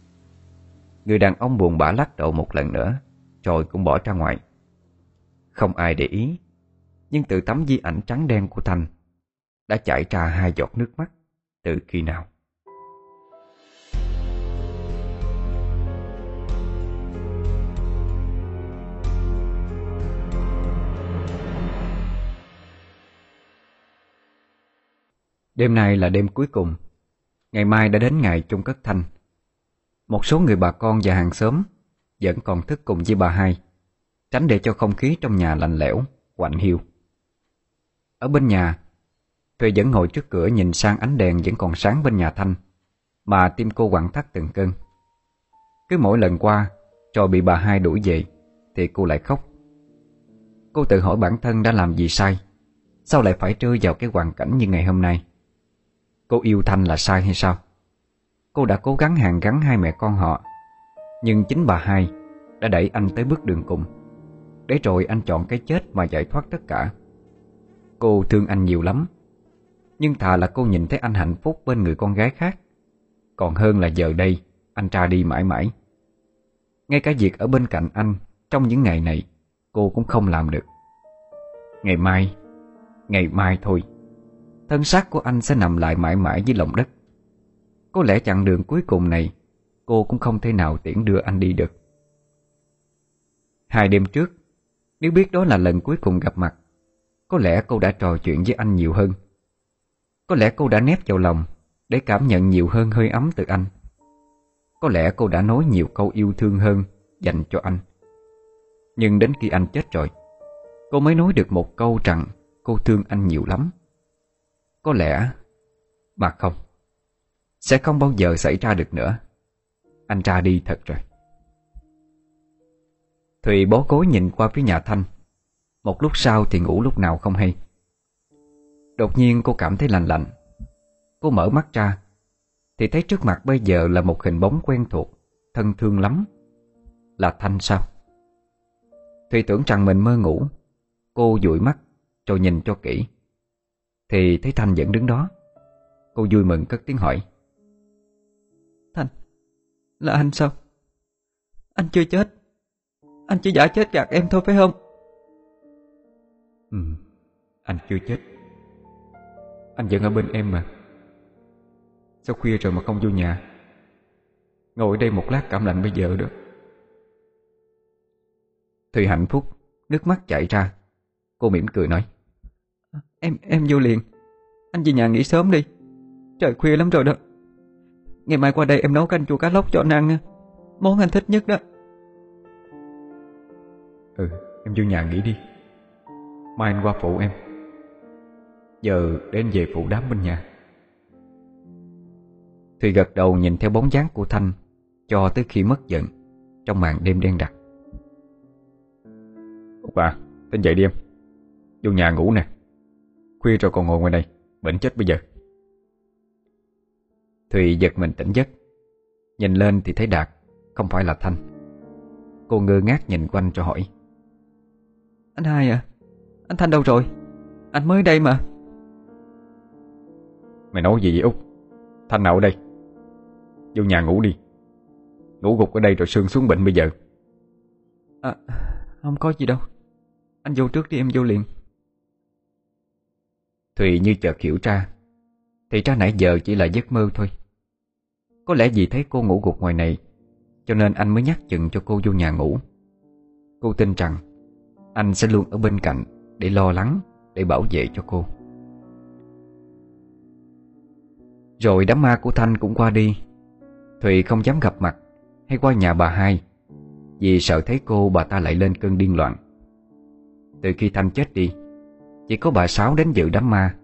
Người đàn ông buồn bã lắc đầu một lần nữa, Rồi cũng bỏ ra ngoài. Không ai để ý, Nhưng từ tấm di ảnh trắng đen của Thanh Đã chảy ra hai giọt nước mắt Từ khi nào. Đêm nay là đêm cuối cùng. Ngày mai đã đến ngày chung cất thanh. Một số người bà con và hàng xóm Vẫn còn thức cùng với bà hai, Tránh để cho không khí trong nhà lạnh lẽo, Quạnh hiu. Ở bên nhà, Thuê vẫn ngồi trước cửa nhìn sang ánh đèn Vẫn còn sáng bên nhà Thanh. Mà tim cô quặn thắt từng cơn. Cứ mỗi lần qua Rồi bị bà hai đuổi về, Thì cô lại khóc. Cô tự hỏi bản thân đã làm gì sai, Sao lại phải rơi vào cái hoàn cảnh như ngày hôm nay? Cô yêu Thanh là sai hay sao? Cô đã cố gắng hàng gắn hai mẹ con họ, Nhưng chính bà hai Đã đẩy anh tới bước đường cùng. Để rồi anh chọn cái chết mà giải thoát tất cả. Cô thương anh nhiều lắm, Nhưng thà là cô nhìn thấy anh hạnh phúc bên người con gái khác. Còn hơn là giờ đây, Anh ra đi mãi mãi. Ngay cả việc ở bên cạnh anh Trong những ngày này, Cô cũng không làm được. Ngày mai Ngày mai thôi. Thân xác của anh sẽ nằm lại mãi mãi dưới lòng đất. Có lẽ chặng đường cuối cùng này, Cô cũng không thể nào tiễn đưa anh đi được. Hai đêm trước, Nếu biết đó là lần cuối cùng gặp mặt, Có lẽ cô đã trò chuyện với anh nhiều hơn. Có lẽ cô đã nép vào lòng Để cảm nhận nhiều hơn hơi ấm từ anh. Có lẽ cô đã nói nhiều câu yêu thương hơn Dành cho anh. Nhưng đến khi anh chết rồi, Cô mới nói được một câu rằng Cô thương anh nhiều lắm. Có lẽ Mà không. Sẽ không bao giờ xảy ra được nữa. Anh ra đi thật rồi. Thùy bó gối nhìn qua phía nhà Thanh. Một lúc sau thì ngủ lúc nào không hay. Đột nhiên cô cảm thấy lạnh lạnh. Cô mở mắt ra, Thì thấy trước mặt bây giờ là một hình bóng quen thuộc, Thân thương lắm. Là Thanh sao? Thùy tưởng rằng mình mơ ngủ. Cô dụi mắt, Rồi nhìn cho kỹ. Thì thấy Thanh vẫn đứng đó. Cô vui mừng cất tiếng hỏi. Thanh Là anh sao? Anh chưa chết. Anh chỉ giả chết gạt em thôi phải không? Ừ Anh chưa chết. Anh vẫn ở bên em mà. Sao khuya rồi mà không vô nhà? Ngồi đây một lát cảm lạnh bây giờ đó. Thùy hạnh phúc Nước mắt chảy ra. Cô mỉm cười nói Em em vô liền. Anh về nhà nghỉ sớm đi. Trời khuya lắm rồi đó. Ngày mai qua đây em nấu canh chua cá lóc cho anh ăn Món anh thích nhất đó. Ừ em vô nhà nghỉ đi. Mai anh qua phụ em. Giờ đến về phụ đám bên nhà. Thùy gật đầu nhìn theo bóng dáng của Thanh Cho tới khi mất giận Trong màn đêm đen đặc. Út bà Tỉnh dậy đi em. Vô nhà ngủ nè Khuya rồi còn ngồi ngoài đây Bệnh chết bây giờ. Thùy giật mình tỉnh giấc. Nhìn lên thì thấy Đạt Không phải là Thanh. Cô ngơ ngác nhìn quanh cho hỏi. Anh hai à Anh Thanh đâu rồi? Anh mới đây mà. Mày nói gì vậy Út? Thanh nào ở đây? Vô nhà ngủ đi. Ngủ gục ở đây rồi sương xuống bệnh bây giờ. À không có gì đâu. Anh vô trước đi em vô liền Thùy như chợt hiểu ra, Thì ra nãy giờ chỉ là giấc mơ thôi. Có lẽ vì thấy cô ngủ gục ngoài này, Cho nên anh mới nhắc chừng cho cô vô nhà ngủ. Cô tin rằng Anh sẽ luôn ở bên cạnh Để lo lắng, Để bảo vệ cho cô. Rồi đám ma của Thanh cũng qua đi. Thùy không dám gặp mặt, Hay qua nhà bà hai, Vì sợ thấy cô bà ta lại lên cơn điên loạn. Từ khi Thanh chết đi chỉ có bà Sáu đến dự đám ma,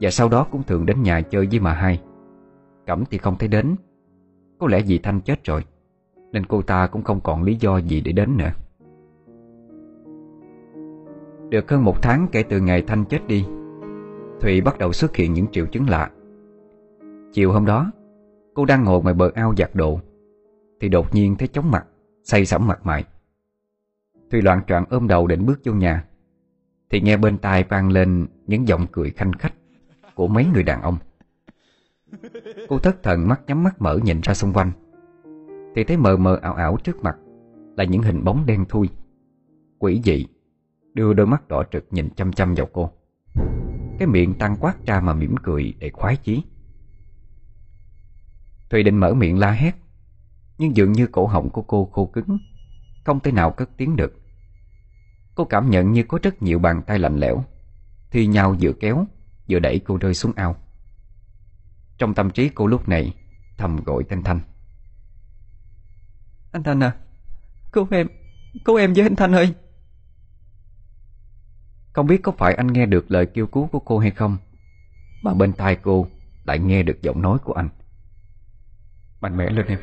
Và sau đó cũng thường đến nhà chơi với mà hai. Cẩm thì không thấy đến. Có lẽ vì Thanh chết rồi, Nên cô ta cũng không còn lý do gì để đến nữa. Được hơn một tháng kể từ ngày Thanh chết đi, Thụy bắt đầu xuất hiện những triệu chứng lạ. Chiều hôm đó, Cô đang ngồi ngoài bờ ao giặt đồ, Thì đột nhiên thấy chóng mặt, Say sẩm mặt mày. Thùy loạn trọn ôm đầu định bước vô nhà. Thì nghe bên tai vang lên Những giọng cười khanh khách Của mấy người đàn ông. Cô thất thần mắt nhắm mắt mở nhìn ra xung quanh. Thì thấy mờ mờ ảo ảo trước mặt Là những hình bóng đen thui. Quỷ dị, Đưa đôi mắt đỏ trực nhìn chăm chăm vào cô. Cái miệng tăng quát ra mà mỉm cười để khoái chí. Thùy định mở miệng la hét, Nhưng dường như cổ họng của cô khô cứng, Không thể nào cất tiếng được. Cô cảm nhận như có rất nhiều bàn tay lạnh lẽo. Thi nhau vừa kéo Vừa đẩy cô rơi xuống ao. Trong tâm trí cô lúc này Thầm gọi tên Thanh. Anh Thanh à Cứu em Cứu em với anh Thanh ơi. Không biết có phải anh nghe được lời kêu cứu của cô hay không Mà bên tai cô Lại nghe được giọng nói của anh. Mạnh mẽ lên em.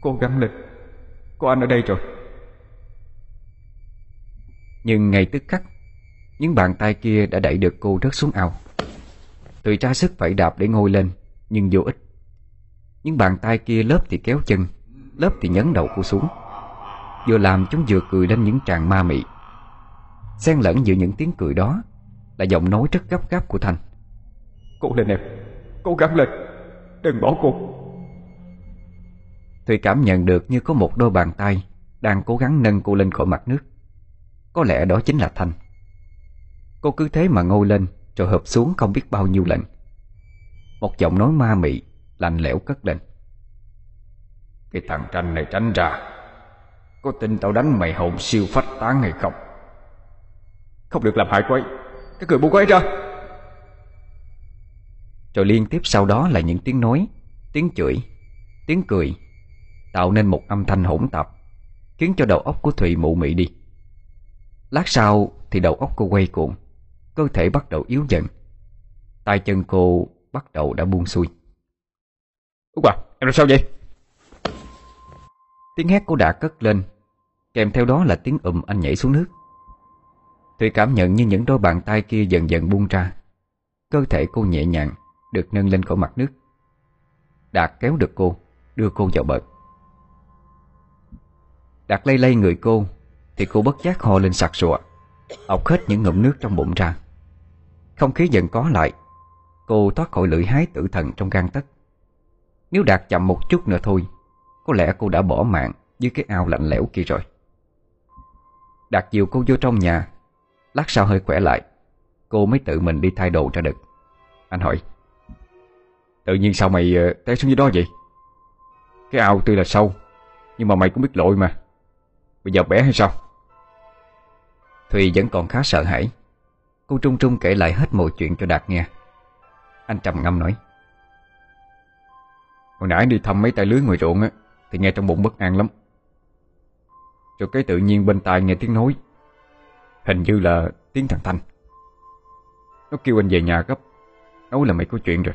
Cố gắng lên. Có anh ở đây rồi Nhưng ngay tức khắc Những bàn tay kia đã đẩy được cô rớt xuống ao. Tùy ra sức phải đạp để ngồi lên Nhưng vô ích. Những bàn tay kia lớp thì kéo chân Lớp thì nhấn đầu cô xuống. Vừa làm chúng vừa cười lên những tràng ma mị. Xen lẫn giữa những tiếng cười đó Là giọng nói rất gấp gáp của Thanh Cố lên em Cố gắng lên Đừng bỏ cô. Thùy cảm nhận được như có một đôi bàn tay Đang cố gắng nâng cô lên khỏi mặt nước Có lẽ đó chính là Thanh. Cô cứ thế mà ngồi lên Rồi hợp xuống không biết bao nhiêu lần. Một giọng nói ma mị Lạnh lẽo cất lên. Cái thằng tranh này tránh ra. Có tin tao đánh mày hồn siêu phách tán hay không? Không được làm hại cô ấy. Các người buông cô ấy ra. Rồi liên tiếp sau đó là những tiếng nói Tiếng chửi Tiếng cười Tạo nên một âm thanh hỗn tạp Khiến cho đầu óc của Thụy mụ mị đi Lát sau thì đầu óc cô quay cuộn Cơ thể bắt đầu yếu dần tay chân cô bắt đầu đã buông xuôi. Út à, em làm sao vậy? Tiếng hét của Đạt cất lên Kèm theo đó là tiếng ụm anh nhảy xuống nước. Thùy cảm nhận như những đôi bàn tay kia dần dần buông ra Cơ thể cô nhẹ nhàng Được nâng lên khỏi mặt nước. Đạt kéo được cô Đưa cô vào bờ. Đạt lay lay người cô thì cô bất giác ho lên sặc sụa, ọc hết những ngụm nước trong bụng ra. Không khí dần có lại, Cô thoát khỏi lưỡi hái tử thần trong gan tất Nếu Đạt chậm một chút nữa thôi, Có lẽ cô đã bỏ mạng Dưới cái ao lạnh lẽo kia rồi. Đạt dìu cô vô trong nhà, Lát sau hơi khỏe lại, Cô mới tự mình đi thay đồ ra được. Anh hỏi, Tự nhiên sao mày ờ, té xuống dưới đó vậy? Cái ao tuy là sâu, Nhưng mà mày cũng biết lội mà. Bây giờ bé hay sao? Thùy vẫn còn khá sợ hãi. Cô trung trung kể lại hết mọi chuyện cho Đạt nghe. Anh trầm ngâm nói, Hồi nãy đi thăm mấy tay lưới ngoài ruộng á, Thì nghe trong bụng bất an lắm. Rồi cái tự nhiên bên tai nghe tiếng nói, Hình như là tiếng thằng Thanh. Nó kêu anh về nhà gấp, Nói là mày có chuyện rồi.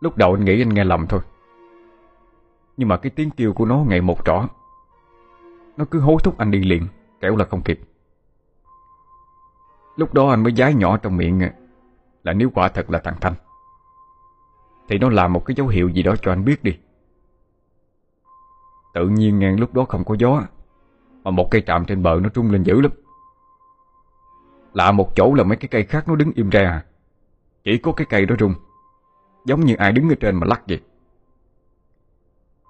Lúc đầu anh nghĩ anh nghe lầm thôi, Nhưng mà cái tiếng kêu của nó ngày một rõ. Nó cứ hối thúc anh đi liền. Kéo là không kịp. Lúc đó anh mới giái nhỏ trong miệng Là nếu quả thật là thằng Thanh, Thì nó làm một cái dấu hiệu gì đó cho anh biết đi. Tự nhiên ngang lúc đó không có gió, Mà một cây trạm trên bờ nó trung lên dữ lắm. Lạ một chỗ là mấy cái cây khác nó đứng im ra à. Chỉ có cái cây đó rung, Giống như ai đứng ở trên mà lắc vậy.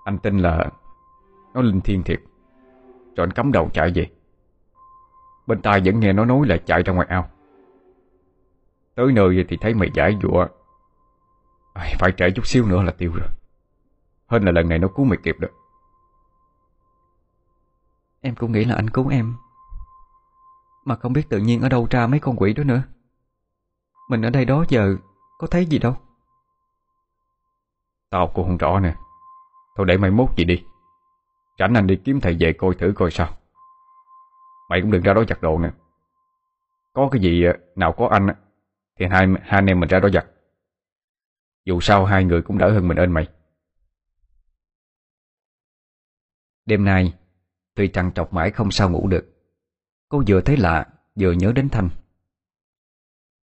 Anh tin là Nó linh thiên thiệt Rồi anh cắm đầu chạy về. Bên tai vẫn nghe nó nói là chạy ra ngoài ao. Tới nơi thì thấy mày giải dụa Phải trễ chút xíu nữa là tiêu rồi. Hơn là lần này nó cứu mày kịp được Em cũng nghĩ là anh cứu em. Mà không biết tự nhiên ở đâu ra mấy con quỷ đó nữa. Mình ở đây đó giờ Có thấy gì đâu. Tao cũng không rõ nè. Thôi để mày mốt gì đi. Rảnh anh đi kiếm thầy về coi thử coi sao Mày cũng đừng ra đó giặt đồ nè Có cái gì ờ, nào có anh Thì hai, hai anh em mình ra đó giặt Dù sao hai người cũng đỡ hơn mình ơn mày. Đêm nay Tuy trằn trọc mãi không sao ngủ được Cô vừa thấy lạ Vừa nhớ đến Thanh.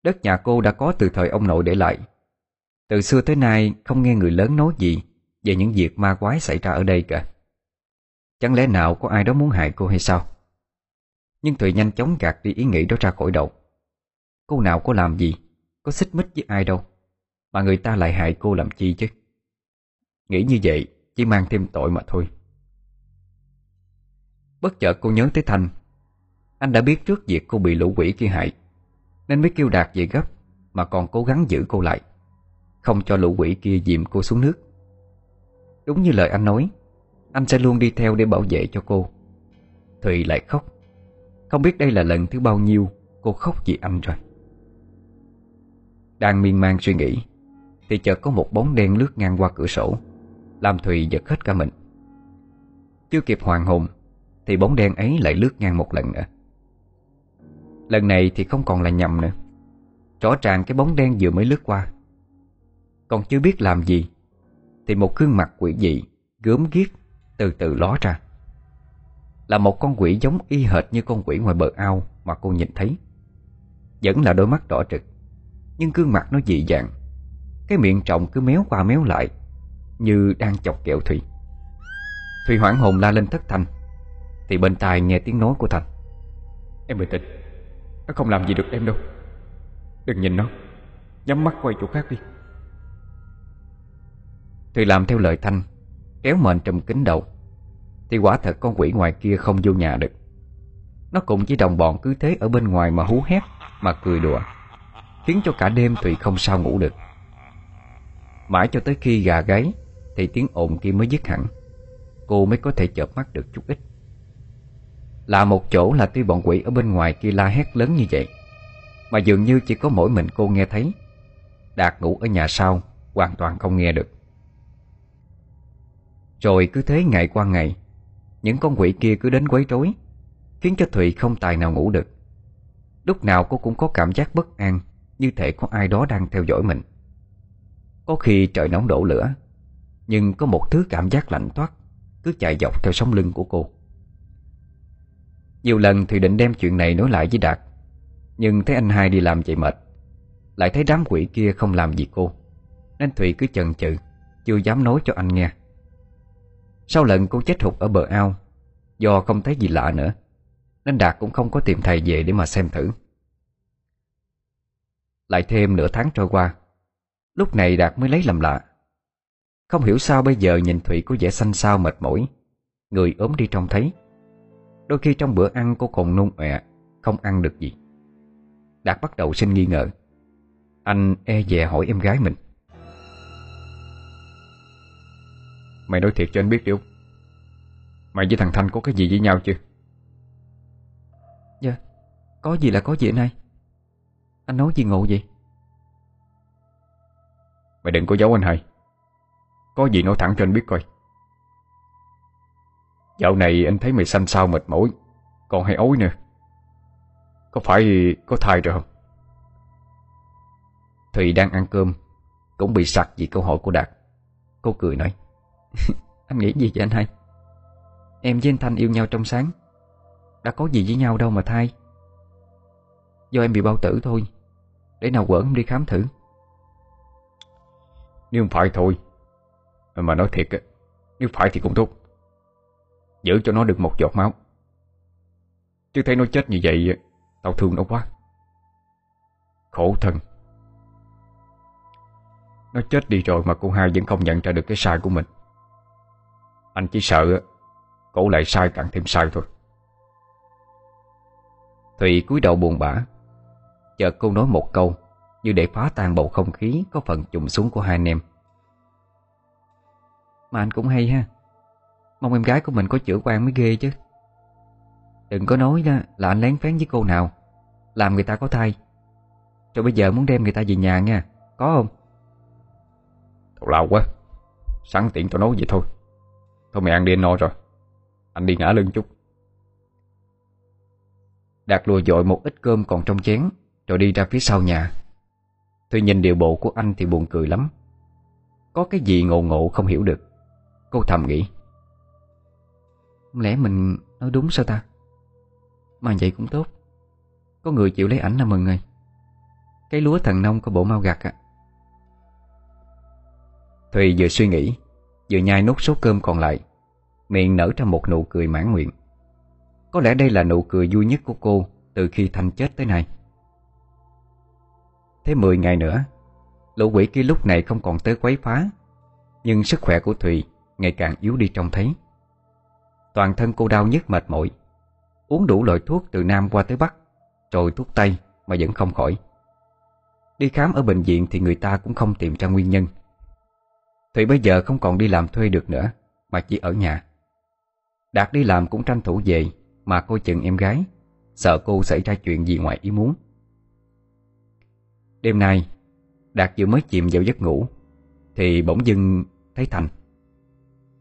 Đất nhà cô đã có từ thời ông nội để lại. Từ xưa tới nay Không nghe người lớn nói gì Về những việc ma quái xảy ra ở đây cả. Chẳng lẽ nào có ai đó muốn hại cô hay sao? Nhưng Thùy nhanh chóng gạt đi ý nghĩ đó ra khỏi đầu. Cô nào có làm gì, Có xích mích với ai đâu, Mà người ta lại hại cô làm chi chứ? Nghĩ như vậy, Chỉ mang thêm tội mà thôi. Bất chợt cô nhớ tới Thanh. Anh đã biết trước việc cô bị lũ quỷ kia hại, Nên mới kêu Đạt về gấp, Mà còn cố gắng giữ cô lại, Không cho lũ quỷ kia dìm cô xuống nước. Đúng như lời anh nói, Anh sẽ luôn đi theo để bảo vệ cho cô. Thùy lại khóc. Không biết đây là lần thứ bao nhiêu Cô khóc vì anh rồi. Đang miên man suy nghĩ, Thì chợt có một bóng đen lướt ngang qua cửa sổ, Làm Thùy giật hết cả mình. Chưa kịp hoàng hồn, Thì bóng đen ấy lại lướt ngang một lần nữa. Lần này thì không còn là nhầm nữa. Rõ ràng cái bóng đen vừa mới lướt qua. Còn chưa biết làm gì, Thì một gương mặt quỷ dị Gớm ghiếc từ từ ló ra. Là một con quỷ giống y hệt như con quỷ ngoài bờ ao Mà cô nhìn thấy. Vẫn là đôi mắt đỏ trực Nhưng gương mặt nó dị dạng. Cái miệng trọng cứ méo qua méo lại Như đang chọc kẹo Thùy. Thùy hoảng hồn la lên thất thanh Thì bên tai nghe tiếng nói của Thành. Em bình tĩnh Nó không làm gì được em đâu. Đừng nhìn nó Nhắm mắt quay chỗ khác đi. Thùy làm theo lời Thanh Kéo mền trùm kính đầu thì quả thật con quỷ ngoài kia không vô nhà được. Nó cùng với đồng bọn cứ thế ở bên ngoài mà hú hét, Mà cười đùa, Khiến cho cả đêm Thùy không sao ngủ được. Mãi cho tới khi gà gáy, Thì tiếng ồn kia mới dứt hẳn. Cô mới có thể chợp mắt được chút ít. Là một chỗ là tuy bọn quỷ ở bên ngoài kia la hét lớn như vậy, Mà dường như chỉ có mỗi mình cô nghe thấy. Đạt ngủ ở nhà sau, Hoàn toàn không nghe được. Rồi cứ thế ngày qua ngày những con quỷ kia cứ đến quấy rối, Khiến cho Thụy không tài nào ngủ được. Lúc nào cô cũng có cảm giác bất an, Như thể có ai đó đang theo dõi mình. Có khi trời nóng đổ lửa, Nhưng có một thứ cảm giác lạnh toát, Cứ chạy dọc theo sống lưng của cô. Nhiều lần Thùy định đem chuyện này nói lại với Đạt, Nhưng thấy anh hai đi làm vậy mệt, Lại thấy đám quỷ kia không làm gì cô, Nên Thùy cứ chần chừ, Chưa dám nói cho anh nghe. Sau lần cô chết hụt ở bờ ao, Do không thấy gì lạ nữa, Nên Đạt cũng không có tìm thầy về để mà xem thử. Lại thêm nửa tháng trôi qua, Lúc này Đạt mới lấy làm lạ. Không hiểu sao bây giờ nhìn Thủy có vẻ xanh xao mệt mỏi, Người ốm đi trông thấy. Đôi khi trong bữa ăn cô còn nôn ọe, Không ăn được gì. Đạt bắt đầu sinh nghi ngờ. Anh e dè hỏi em gái mình. Mày nói thiệt cho anh biết đi Út Mày với thằng Thanh có cái gì với nhau chưa? Dạ Có gì là có gì anh hai Anh nói gì ngộ vậy? Mày đừng có giấu anh hai. Có gì nói thẳng cho anh biết coi. Dạo này anh thấy mày xanh xao mệt mỏi Còn hay ối nữa. Có phải có thai rồi không? Thùy đang ăn cơm Cũng bị sặc vì câu hỏi của Đạt. Cô cười nói Anh nghĩ gì vậy anh hai? Em với anh Thanh yêu nhau trong sáng. Đã có gì với nhau đâu mà thay. Do em bị bao tử thôi. Để nào quẩn em đi khám thử. Nếu không phải thôi, Mà nói thiệt á, Nếu phải thì cũng tốt. Giữ cho nó được một giọt máu. Chứ thấy nó chết như vậy, Tao thương nó quá. Khổ thân. Nó chết đi rồi mà cô hai vẫn không nhận ra được cái sai của mình. Anh chỉ sợ Cổ lại sai càng thêm sai thôi. Thùy cúi đầu buồn bã. Chợt cô nói một câu Như để phá tan bầu không khí Có phần trùng xuống của hai anh em. Mà anh cũng hay ha. Mong em gái của mình có chữa quan mới ghê chứ. Đừng có nói đó là anh lén phén với cô nào. Làm người ta có thai. Rồi bây giờ muốn đem người ta về nhà nha. Có không? Tào lao quá. Sẵn tiện tao nói vậy thôi. Thôi mày ăn đi anh no rồi. Anh đi ngã lưng chút. Đạt lùa dội một ít cơm còn trong chén Rồi đi ra phía sau nhà. Tôi nhìn điều bộ của anh thì buồn cười lắm. Có cái gì ngộ ngộ không hiểu được. Cô thầm nghĩ. Lẽ mình nói đúng sao ta? Mà vậy cũng tốt. Có người chịu lấy ảnh là mừng rồi. Cái lúa thần nông có bộ mau gặt à Thùy vừa suy nghĩ Vừa nhai nốt số cơm còn lại, Miệng nở ra một nụ cười mãn nguyện. Có lẽ đây là nụ cười vui nhất của cô Từ khi Thanh chết tới nay. Thế 10 ngày nữa, Lũ quỷ kia lúc này không còn tới quấy phá, Nhưng sức khỏe của Thùy Ngày càng yếu đi trông thấy. Toàn thân cô đau nhức mệt mỏi, Uống đủ loại thuốc từ Nam qua tới Bắc Rồi thuốc Tây mà vẫn không khỏi. Đi khám ở bệnh viện thì người ta cũng không tìm ra nguyên nhân. Thủy bây giờ không còn đi làm thuê được nữa, Mà chỉ ở nhà. Đạt đi làm cũng tranh thủ về, Mà coi chừng em gái. Sợ cô xảy ra chuyện gì ngoài ý muốn. Đêm nay, Đạt vừa mới chìm vào giấc ngủ, Thì bỗng dưng thấy Thành.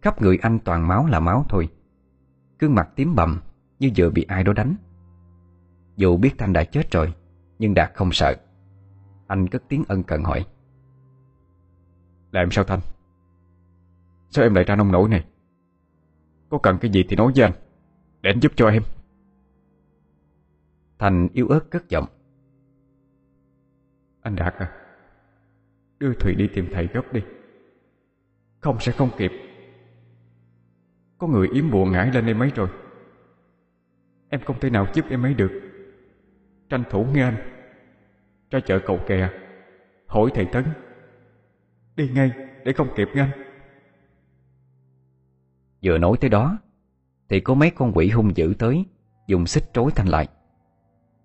Khắp người anh toàn máu là máu thôi. Gương mặt tím bầm, Như vừa bị ai đó đánh. Dù biết Thanh đã chết rồi, Nhưng Đạt không sợ. Anh cất tiếng ân cần hỏi. Là em sao Thanh Sao em lại ra nông nổi này? Có cần cái gì thì nói với anh Để anh giúp cho em. Thành yếu ớt cất giọng. Anh Đạt à Đưa Thùy đi tìm thầy gấp đi. Không sẽ không kịp. Có người yếm bùa ngải lên em ấy rồi. Em không thể nào giúp em ấy được. Tranh thủ nghe anh. Ra chợ cầu kè Hỏi thầy Tấn. Đi ngay để không kịp nghe anh Vừa nói tới đó Thì có mấy con quỷ hung dữ tới Dùng xích trối Thanh lại.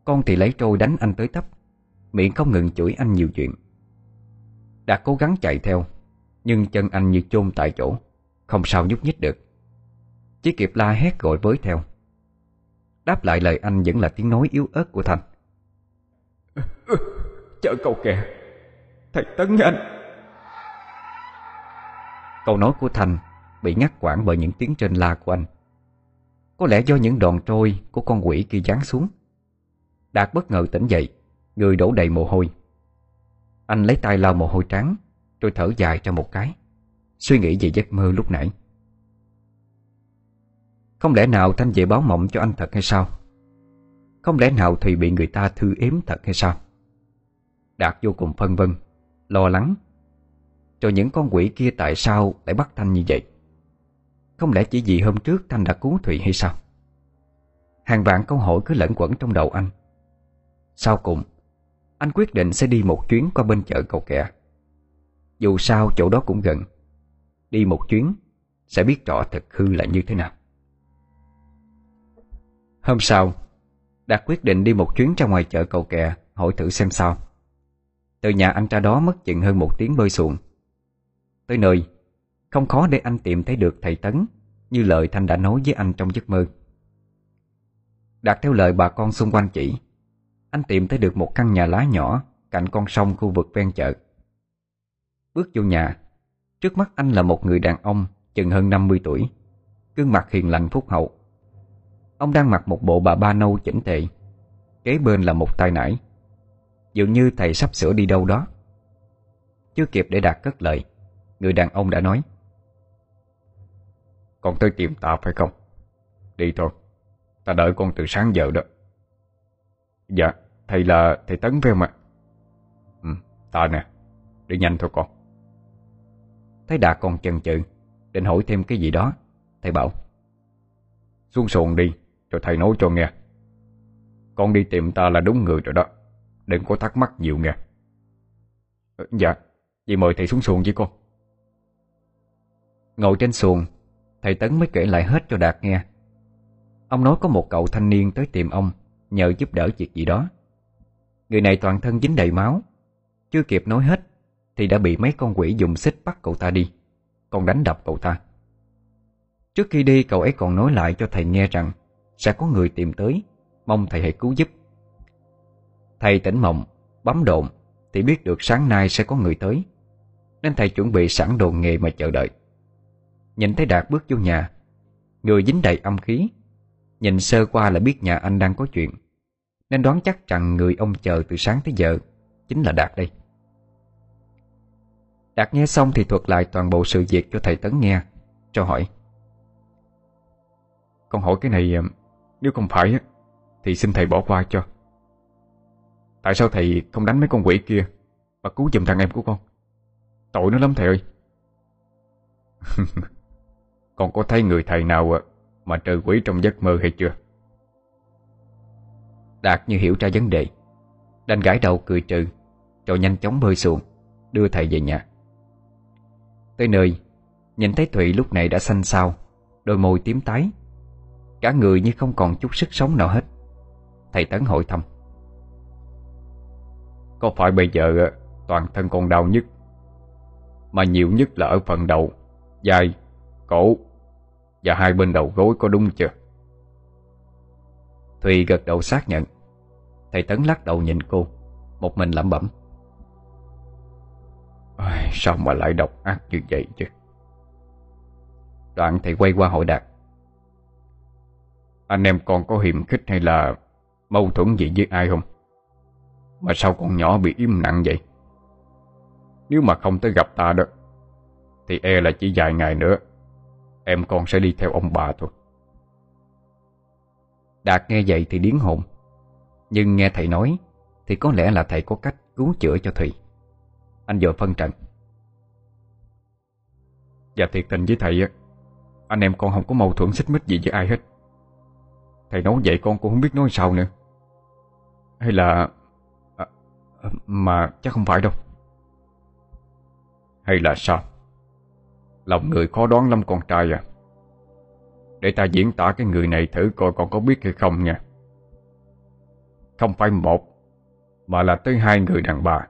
Con thì lấy trôi đánh anh tới tấp Miệng không ngừng chửi anh nhiều chuyện. Đạt cố gắng chạy theo Nhưng chân anh như chôn tại chỗ Không sao nhúc nhích được. Chỉ kịp la hét gọi với theo. Đáp lại lời anh vẫn là tiếng nói yếu ớt của Thành. Chợ cầu kè Thầy Tấn anh. Câu nói của Thành Bị ngắt quãng bởi những tiếng trên la của anh. Có lẽ do những đòn trôi Của con quỷ kia giáng xuống. Đạt bất ngờ tỉnh dậy, Người đổ đầy mồ hôi. Anh lấy tay lau mồ hôi trắng, Rồi thở dài ra một cái. Suy nghĩ về giấc mơ lúc nãy. Không lẽ nào Thanh về báo mộng cho anh thật hay sao? Không lẽ nào Thùy bị người ta thư ếm thật hay sao? Đạt vô cùng phân vân, Lo lắng. Rồi những con quỷ kia tại sao lại bắt Thanh như vậy? Không lẽ chỉ vì hôm trước Thanh đã cứu Thụy hay sao? Hàng vạn câu hỏi cứ lẫn quẩn trong đầu anh. Sau cùng, Anh quyết định sẽ đi một chuyến qua bên chợ cầu kẹ Dù sao chỗ đó cũng gần. Đi một chuyến, Sẽ biết rõ thật hư là như thế nào. Hôm sau Đạt quyết định đi một chuyến ra ngoài chợ cầu kè Hỏi thử xem sao. Từ nhà anh ra đó mất chừng hơn một tiếng bơi xuồng. Tới nơi không khó để anh tìm thấy được thầy Tấn, Như lời Thanh đã nói với anh trong giấc mơ. Đạt theo lời bà con xung quanh chỉ, Anh tìm thấy được một căn nhà lá nhỏ Cạnh con sông khu vực ven chợ. Bước vô nhà, Trước mắt anh là một người đàn ông Chừng hơn 50 tuổi, Gương mặt hiền lành phúc hậu. Ông đang mặc một bộ bà ba nâu chỉnh tề, Kế bên là một tay nải. Dường như thầy sắp sửa đi đâu đó. Chưa kịp để đạt cất lời, Người đàn ông đã nói con tới tìm ta phải không? Đi thôi. Ta đợi con từ sáng giờ đó. Dạ Thầy là thầy Tấn phải không ạ? Ừ ta nè. Đi nhanh thôi con. Thấy Đạt còn chần chừ, Định hỏi thêm cái gì đó, Thầy bảo, Xuống xuồng đi Rồi thầy nói cho nghe. Con đi tìm ta là đúng người rồi đó. Đừng có thắc mắc nhiều nghe. Ừ, dạ. Vậy mời thầy xuống xuồng với con. Ngồi trên xuồng Thầy Tấn mới kể lại hết cho Đạt nghe. Ông nói có một cậu thanh niên tới tìm ông, Nhờ giúp đỡ việc gì đó. Người này toàn thân dính đầy máu. Chưa kịp nói hết, Thì đã bị mấy con quỷ dùng xích bắt cậu ta đi. Còn đánh đập cậu ta. Trước khi đi, cậu ấy còn nói lại cho thầy nghe rằng, Sẽ có người tìm tới, Mong thầy hãy cứu giúp. Thầy tỉnh mộng, Bấm độn Thì biết được sáng nay sẽ có người tới. Nên thầy chuẩn bị sẵn đồ nghề mà chờ đợi. Nhìn thấy Đạt bước vô nhà, Người dính đầy âm khí, Nhìn sơ qua là biết nhà anh đang có chuyện, Nên đoán chắc rằng người ông chờ từ sáng tới giờ Chính là Đạt đây. Đạt nghe xong thì thuật lại toàn bộ sự việc cho thầy Tấn nghe, Cho hỏi. Con hỏi cái này, Nếu không phải Thì xin thầy bỏ qua cho. Tại sao thầy không đánh mấy con quỷ kia Mà cứu giùm thằng em của con? Tội nó lắm thầy ơi. Con có thấy người thầy nào Mà trừ quỷ trong giấc mơ hay chưa? Đạt như hiểu ra vấn đề. Đành gãi đầu cười trừ Rồi nhanh chóng bơi xuồng Đưa thầy về nhà. Tới nơi Nhìn thấy Thụy lúc này đã xanh xao Đôi môi tím tái. Cả người như không còn chút sức sống nào hết. Thầy Tấn hỏi thăm. Có phải bây giờ toàn thân con đau nhất? Mà nhiều nhất là ở phần đầu Vai, cổ, Và hai bên đầu gối có đúng chưa? Thùy gật đầu xác nhận. Thầy Tấn lắc đầu nhìn cô, Một mình lẩm bẩm. Sao mà lại độc ác như vậy chứ? Đoạn thầy quay qua hội đạt Anh em còn có hiềm khích hay là Mâu thuẫn gì với ai không? Mà sao con nhỏ bị im nặng vậy? Nếu mà không tới gặp ta đó, Thì e là chỉ vài ngày nữa Em con sẽ đi theo ông bà thôi. Đạt nghe vậy thì điến hồn. Nhưng nghe thầy nói Thì có lẽ là thầy có cách cứu chữa cho Thùy Anh vừa phân trận Dạ thiệt tình với thầy á Anh em con không có mâu thuẫn xích mích gì với ai hết. Thầy nói vậy con cũng không biết nói sao nữa. Hay là à, à Mà chắc không phải đâu. Hay là sao? Lòng người khó đoán lắm con trai à. Để ta diễn tả cái người này thử coi con có biết hay không nha. Không phải một, Mà là tới hai người đàn bà.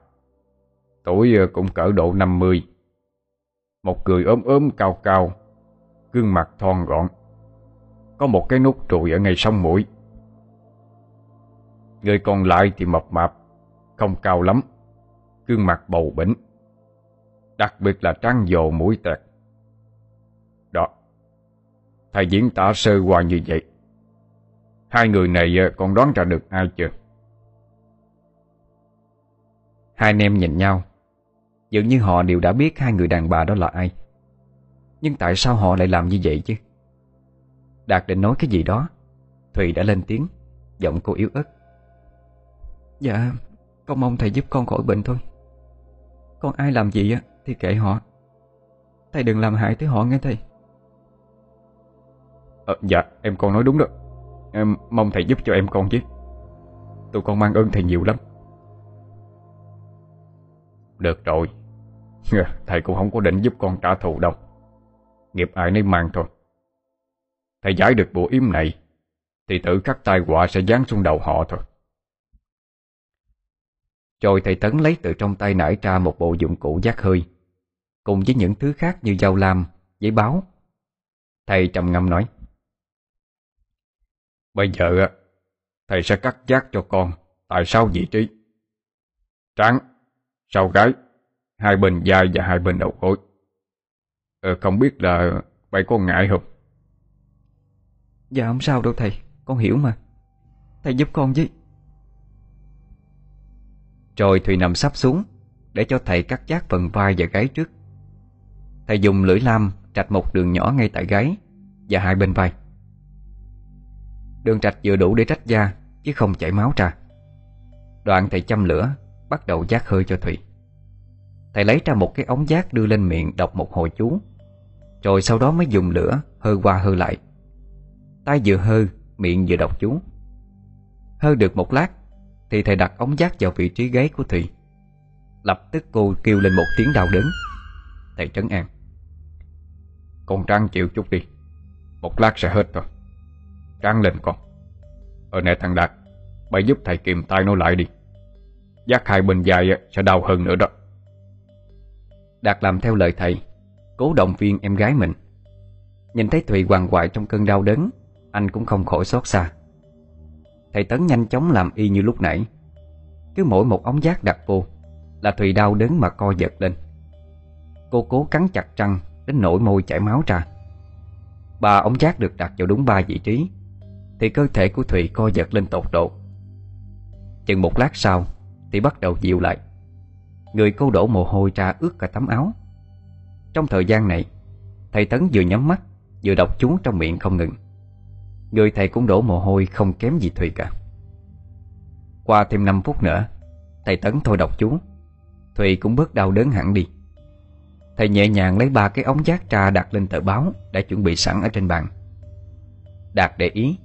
Tuổi ờ, cũng cỡ độ 50 Một người ốm ốm, cao cao, Gương mặt thon gọn. Có một cái nút trùi ở ngay sông mũi. Người còn lại thì mập mạp, Không cao lắm, Gương mặt bầu bỉnh. Đặc biệt là trăng dồ mũi tẹt. Đó. Thầy diễn tả sơ qua như vậy. Hai người này ờ, còn đoán ra được ai chưa? Hai anh em nhìn nhau. Dường như họ đều đã biết hai người đàn bà đó là ai. Nhưng tại sao họ lại làm như vậy chứ? Đạt định nói cái gì đó, Thùy đã lên tiếng, Giọng cô yếu ớt. Dạ Con mong thầy giúp con khỏi bệnh thôi. Con ai làm gì á Thì kệ họ. Thầy đừng làm hại tới họ nghe thầy ờ, Dạ em con nói đúng đó. Em mong thầy giúp cho em con chứ. Tụi con mang ơn thầy nhiều lắm. Được rồi. Thầy cũng không có định giúp con trả thù đâu. Nghiệp ai nấy mang thôi. Thầy giải được bộ yếm này Thì tự khắc tai họa sẽ giáng xuống đầu họ thôi. Rồi thầy Tấn lấy từ trong tay nải ra một bộ dụng cụ giác hơi Cùng với những thứ khác như dao lam, giấy báo. Thầy trầm ngâm nói Bây giờ thầy sẽ cắt giác cho con tại sao vị trí. Trắng, sau gái, hai bên vai và hai bên đầu gối. Ờ, không biết là vậy có ngại không? Dạ không sao đâu thầy, con hiểu mà. Thầy giúp con với. Rồi Thùy nằm sắp xuống để cho thầy cắt giác phần vai và gáy trước. Thầy dùng lưỡi lam trạch một đường nhỏ ngay tại gáy và hai bên vai. Đường trạch vừa đủ để trách da Chứ không chảy máu ra. Đoạn thầy châm lửa, Bắt đầu giác hơi cho Thủy Thầy lấy ra một cái ống giác đưa lên miệng Đọc một hồi chú, Rồi sau đó mới dùng lửa hơ qua hơ lại. Tay vừa hơ Miệng vừa đọc chú. Hơ được một lát, Thì thầy đặt ống giác vào vị trí gáy của Thủy Lập tức cô kêu lên một tiếng đau đớn. Thầy trấn an. Con Trăng chịu chút đi, Một lát sẽ hết rồi. Tráng lên con. Ở nè thằng Đạt Mày giúp thầy kìm tay nó lại đi. Giác hai bên dài sẽ đau hơn nữa đó. Đạt làm theo lời thầy, Cố động viên em gái mình. Nhìn thấy Thùy hoàng hoại trong cơn đau đớn, Anh cũng không khỏi xót xa. Thầy Tấn nhanh chóng làm y như lúc nãy. Cứ mỗi một ống giác đặt vô, Là Thùy đau đớn mà co giật lên. Cô cố cắn chặt răng Đến nỗi môi chảy máu ra. Ba ống giác được đặt vào đúng ba vị trí thì cơ thể của thụy co giật lên tột độ. Chừng một lát sau, Thì bắt đầu dịu lại. Người cô đổ mồ hôi ra ướt cả tấm áo. Trong thời gian này, Thầy Tấn vừa nhắm mắt, Vừa đọc chú trong miệng không ngừng. Người thầy cũng đổ mồ hôi không kém gì Thùy cả. Qua thêm 5 phút nữa, Thầy Tấn thôi đọc chú Thùy cũng bớt đau đớn hẳn đi. Thầy nhẹ nhàng lấy ba cái ống giác ra đặt lên tờ báo Đã chuẩn bị sẵn ở trên bàn. Đạt để ý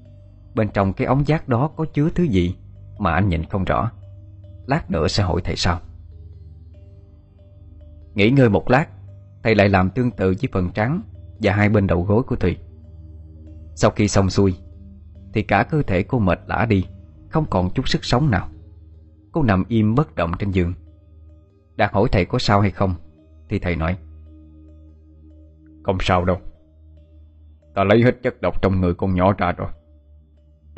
Bên trong cái ống giác đó có chứa thứ gì Mà anh nhìn không rõ. Lát nữa sẽ hỏi thầy sau. Nghỉ ngơi một lát, Thầy lại làm tương tự với phần trắng Và hai bên đầu gối của Thùy. Sau khi xong xuôi, Thì cả cơ thể cô mệt lã đi, Không còn chút sức sống nào. Cô nằm im bất động trên giường. Đạt hỏi thầy có sao hay không, Thì thầy nói, Không sao đâu. Ta lấy hết chất độc trong người con nhỏ ra rồi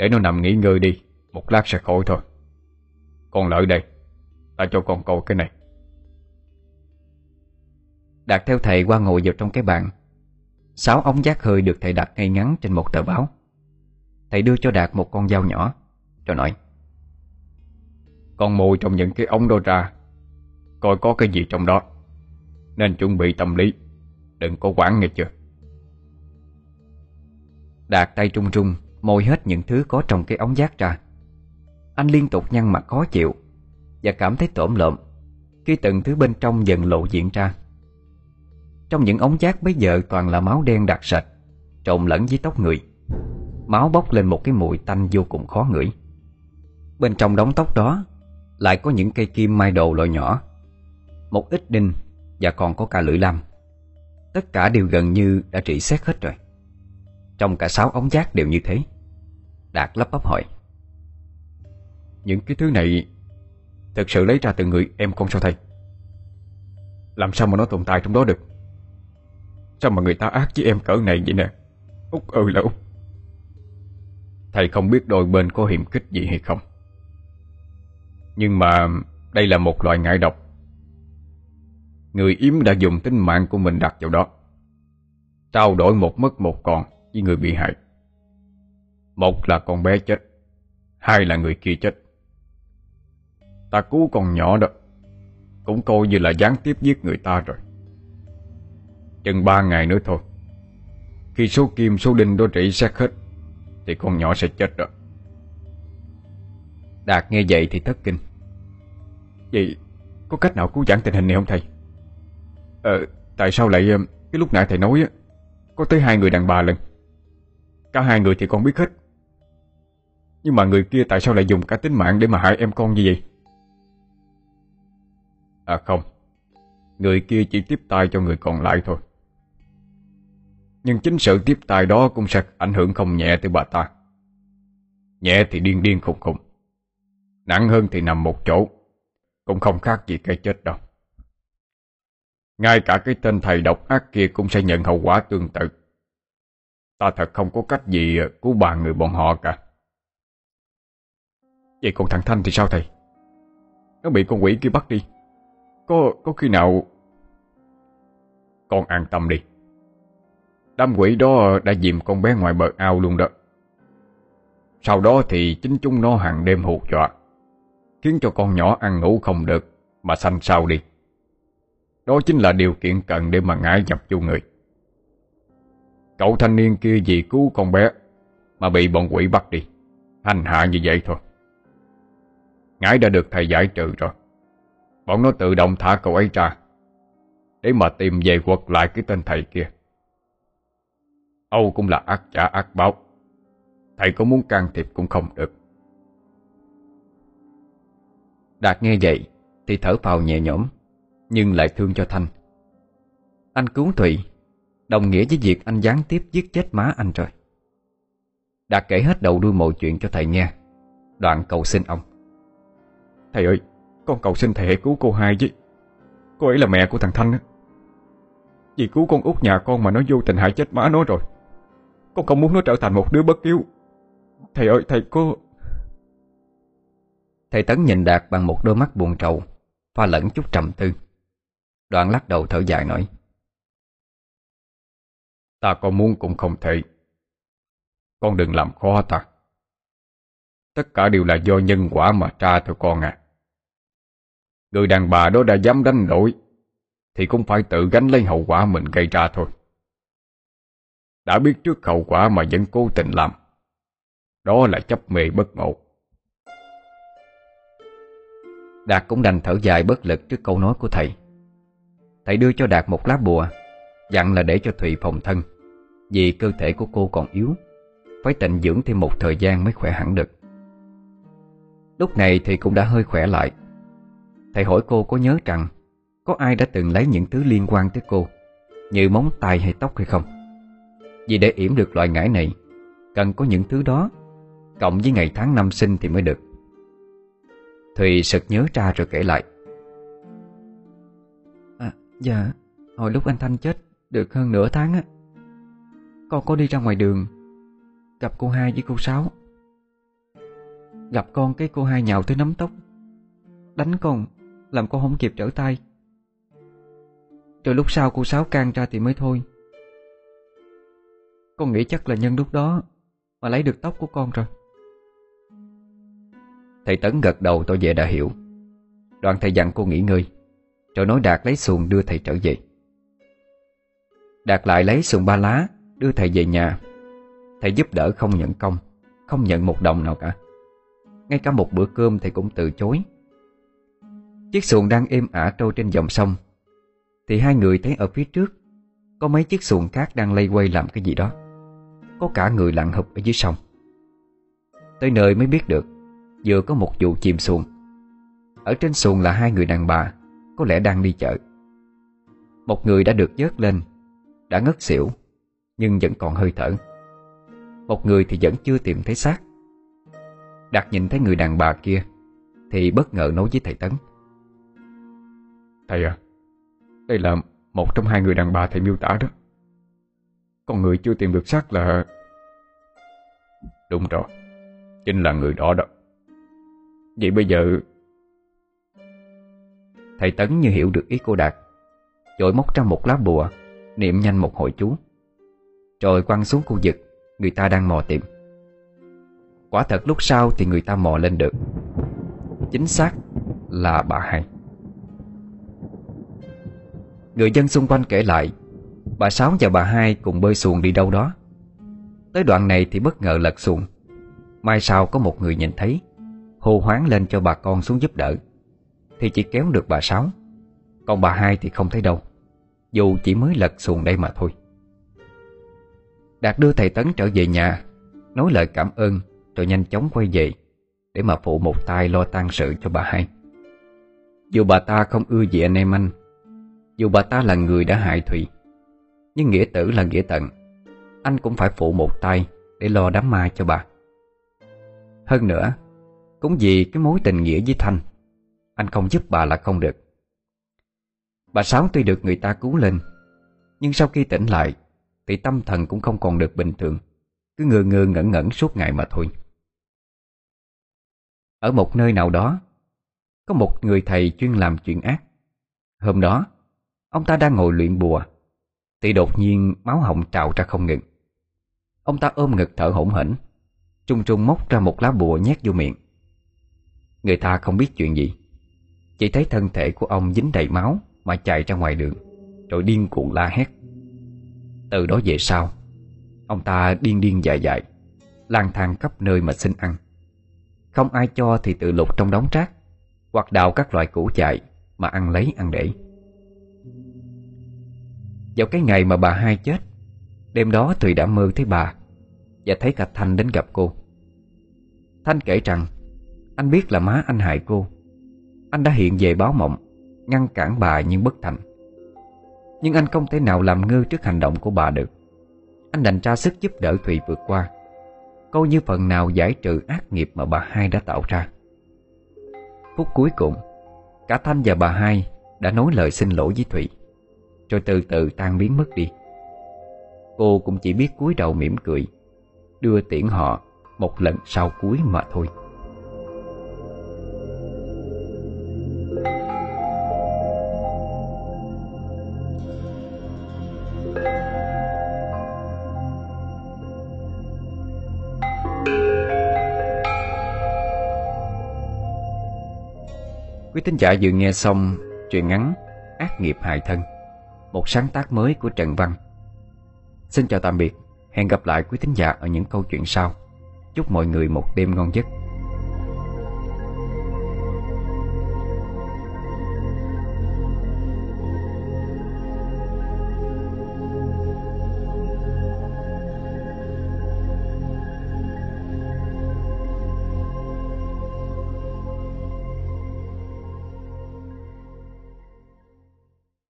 để nó nằm nghỉ ngơi đi Một lát sẽ khỏi thôi. Con lợi đây Ta cho con coi cái này. Đạt theo thầy qua ngồi vào trong cái bàn. Sáu ống giác hơi được thầy đặt ngay ngắn trên một tờ báo. Thầy đưa cho Đạt một con dao nhỏ Rồi nói Con mồi trong những cái ống đó ra Coi có cái gì trong đó. Nên chuẩn bị tâm lý Đừng có quản nghe chưa. Đạt tay trung trung Môi hết những thứ có trong cái ống giác ra. Anh liên tục nhăn mặt khó chịu Và cảm thấy tổm lợm Khi từng thứ bên trong dần lộ diện ra. Trong những ống giác bây giờ toàn là máu đen đặc sạch Trộn lẫn với tóc người. Máu bốc lên một cái mùi tanh vô cùng khó ngửi. Bên trong đống tóc đó Lại có những cây kim mai đồ loại nhỏ, Một ít đinh Và còn có cả lưỡi lam. Tất cả đều gần như đã trị xét hết rồi. Trong cả sáu ống giác đều như thế. Đạt lắp bắp hỏi. Những cái thứ này Thực sự lấy ra từ người em con sao thầy? Làm sao mà nó tồn tại trong đó được? Sao mà người ta ác với em cỡ này vậy nè? Út ơi là Út. Thầy không biết đôi bên có hiểm khích gì hay không. Nhưng mà đây là một loại ngại độc. Người yếm đã dùng tính mạng của mình đặt vào đó. Trao đổi một mất một còn với người bị hại. Một là con bé chết Hai là người kia chết. Ta cứu con nhỏ đó Cũng coi như là gián tiếp giết người ta rồi. Chừng ba ngày nữa thôi Khi số kim số đinh đó trị xét hết Thì con nhỏ sẽ chết rồi Đạt nghe vậy thì thất kinh. Vậy có cách nào cứu giãn tình hình này không thầy? Ờ, tại sao lại ờ, Cái lúc nãy thầy nói Có tới hai người đàn bà lần. Cả hai người thì con biết hết. Nhưng mà người kia tại sao lại dùng cả tính mạng Để mà hại em con như vậy? À không, Người kia chỉ tiếp tay cho người còn lại thôi. Nhưng chính sự tiếp tay đó Cũng sẽ ảnh hưởng không nhẹ tới bà ta. Nhẹ thì điên điên khùng khùng, Nặng hơn thì nằm một chỗ, Cũng không khác gì cái chết đâu. Ngay cả cái tên thầy độc ác kia Cũng sẽ nhận hậu quả tương tự. Ta thật không có cách gì à, cứu bà người bọn họ cả. Vậy còn thằng Thanh thì sao thầy? Nó bị con quỷ kia bắt đi. Có có khi nào Con an tâm đi? Đám quỷ đó đã dìm con bé ngoài bờ ao luôn đó. Sau đó thì chính chúng nó hàng đêm hù dọa, Khiến cho con nhỏ ăn ngủ không được, Mà sanh sao đi. Đó chính là điều kiện cần để mà ngã nhập vô người. Cậu thanh niên kia vì cứu con bé Mà bị bọn quỷ bắt đi. Hành hạ như vậy thôi. Ngãi đã được thầy giải trừ rồi. Bọn nó tự động thả cậu ấy ra Để mà tìm về quật lại cái tên thầy kia. Âu cũng là ác trả ác báo. Thầy có muốn can thiệp cũng không được. Đạt nghe vậy Thì thở phào nhẹ nhõm, Nhưng lại thương cho Thanh. Anh cứu Thụy. Đồng nghĩa với việc anh gián tiếp giết chết má anh rồi. Đạt kể hết đầu đuôi mọi chuyện cho thầy nghe. Đoạn cầu xin ông. Thầy ơi Con cầu xin thầy hãy cứu cô hai chứ Cô ấy là mẹ của thằng Thanh á. Vì cứu con út nhà con mà nó vô tình hại chết má nó rồi. Con không muốn nó trở thành một đứa bất hiếu. Thầy ơi thầy có Thầy Tấn nhìn Đạt bằng một đôi mắt buồn trầu Pha lẫn chút trầm tư. Đoạn lắc đầu thở dài nói Ta có muốn cũng không thể. Con đừng làm khó ta. Tất cả đều là do nhân quả mà tra thôi con à. Người đàn bà đó đã dám đánh đổi, Thì cũng phải tự gánh lấy hậu quả mình gây ra thôi. Đã biết trước hậu quả mà vẫn cố tình làm, Đó là chấp mê bất ngộ. Đạt cũng đành thở dài bất lực trước câu nói của thầy. Thầy đưa cho Đạt một lá bùa. Dặn là để cho thụy phòng thân, Vì cơ thể của cô còn yếu, Phải tịnh dưỡng thêm một thời gian mới khỏe hẳn được. Lúc này thì cũng đã hơi khỏe lại. Thầy hỏi cô có nhớ rằng Có ai đã từng lấy những thứ liên quan tới cô, Như móng tay hay tóc hay không? Vì để yểm được loại ngải này, Cần có những thứ đó, Cộng với ngày tháng năm sinh thì mới được. Thùy sực nhớ ra rồi kể lại. À dạ Hồi lúc anh Thanh chết được hơn nửa tháng á. Con có đi ra ngoài đường, Gặp cô hai với cô Sáu. Gặp con cái cô hai nhào tới nắm tóc, Đánh con, Làm con không kịp trở tay. Rồi lúc sau cô Sáu can ra thì mới thôi. Con nghĩ chắc là nhân lúc đó Mà lấy được tóc của con rồi. Thầy Tấn gật đầu, tôi về đã hiểu. Đoàn thầy dặn cô nghỉ ngơi, Rồi nói Đạt lấy xuồng đưa thầy trở về. Đạt lại lấy xuồng ba lá, Đưa thầy về nhà. Thầy giúp đỡ không nhận công, Không nhận một đồng nào cả. Ngay cả một bữa cơm thầy cũng từ chối. Chiếc xuồng đang êm ả trôi trên dòng sông. Thì hai người thấy ở phía trước, Có mấy chiếc xuồng khác đang lây quay làm cái gì đó. Có cả người lặn hụp ở dưới sông. Tới nơi mới biết được, Vừa có một vụ chìm xuồng. Ở trên xuồng là hai người đàn bà, Có lẽ đang đi chợ. Một người đã được dớt lên đã ngất xỉu Nhưng vẫn còn hơi thở. Một người thì vẫn chưa tìm thấy xác. Đạt nhìn thấy người đàn bà kia Thì bất ngờ nói với thầy Tấn. Thầy à Đây là một trong hai người đàn bà thầy miêu tả đó. Con người chưa tìm được xác là Đúng rồi Chính là người đó đó. Vậy bây giờ Thầy Tấn như hiểu được ý cô Đạt Chội móc ra một lá bùa Niệm nhanh một hội chú. Rồi quăng xuống khu vực, Người ta đang mò tìm. Quả thật lúc sau thì người ta mò lên được. Chính xác là bà hai. Người dân xung quanh kể lại, Bà Sáu và bà hai cùng bơi xuồng đi đâu đó. Tới đoạn này thì bất ngờ lật xuồng. Mai sau có một người nhìn thấy, Hô hoáng lên cho bà con xuống giúp đỡ. Thì chỉ kéo được bà Sáu. Còn bà hai thì không thấy đâu. Dù chỉ mới lật xuồng đây mà thôi. Đạt đưa thầy Tấn trở về nhà, Nói lời cảm ơn, Rồi nhanh chóng quay về, Để mà phụ một tay lo tang sự cho bà hai. Dù bà ta không ưa gì anh em anh, Dù bà ta là người đã hại Thủy Nhưng nghĩa tử là nghĩa tận, Anh cũng phải phụ một tay Để lo đám ma cho bà. Hơn nữa, Cũng vì cái mối tình nghĩa với Thanh, Anh không giúp bà là không được. Bà Sáu tuy được người ta cứu lên, Nhưng sau khi tỉnh lại, Thì tâm thần cũng không còn được bình thường, Cứ ngơ ngơ ngẩn ngẩn suốt ngày mà thôi. Ở một nơi nào đó, Có một người thầy chuyên làm chuyện ác. Hôm đó, Ông ta đang ngồi luyện bùa, Thì đột nhiên máu họng trào ra không ngừng. Ông ta ôm ngực thở hổn hển Trung trung móc ra một lá bùa nhét vô miệng. Người ta không biết chuyện gì, Chỉ thấy thân thể của ông dính đầy máu. Mà chạy ra ngoài đường, Rồi điên cuồng la hét. Từ đó về sau, Ông ta điên điên dại dại, lang thang khắp nơi mà xin ăn. Không ai cho thì tự lục trong đống rác, Hoặc đào các loại củ chạy Mà ăn lấy ăn để. Vào cái ngày mà bà hai chết, Đêm đó Thùy đã mơ thấy bà Và thấy cả Thanh đến gặp cô. Thanh kể rằng, Anh biết là má anh hại cô. Anh đã hiện về báo mộng Ngăn cản bà nhưng bất thành. Nhưng anh không thể nào làm ngơ trước hành động của bà được. Anh đành ra sức giúp đỡ Thụy vượt qua. Coi như phần nào giải trừ ác nghiệp mà bà hai đã tạo ra. Phút cuối cùng, Cả Thanh và bà hai đã nói lời xin lỗi với Thụy, Rồi từ từ tan biến mất đi. Cô cũng chỉ biết cúi đầu mỉm cười, Đưa tiễn họ một lần sau cuối mà thôi. Quý tín giả vừa nghe xong truyện ngắn Ác nghiệp hại thân, Một sáng tác mới của Trần Văn. Xin chào tạm biệt, Hẹn gặp lại quý thính giả ở những câu chuyện sau. Chúc mọi người một đêm ngon giấc.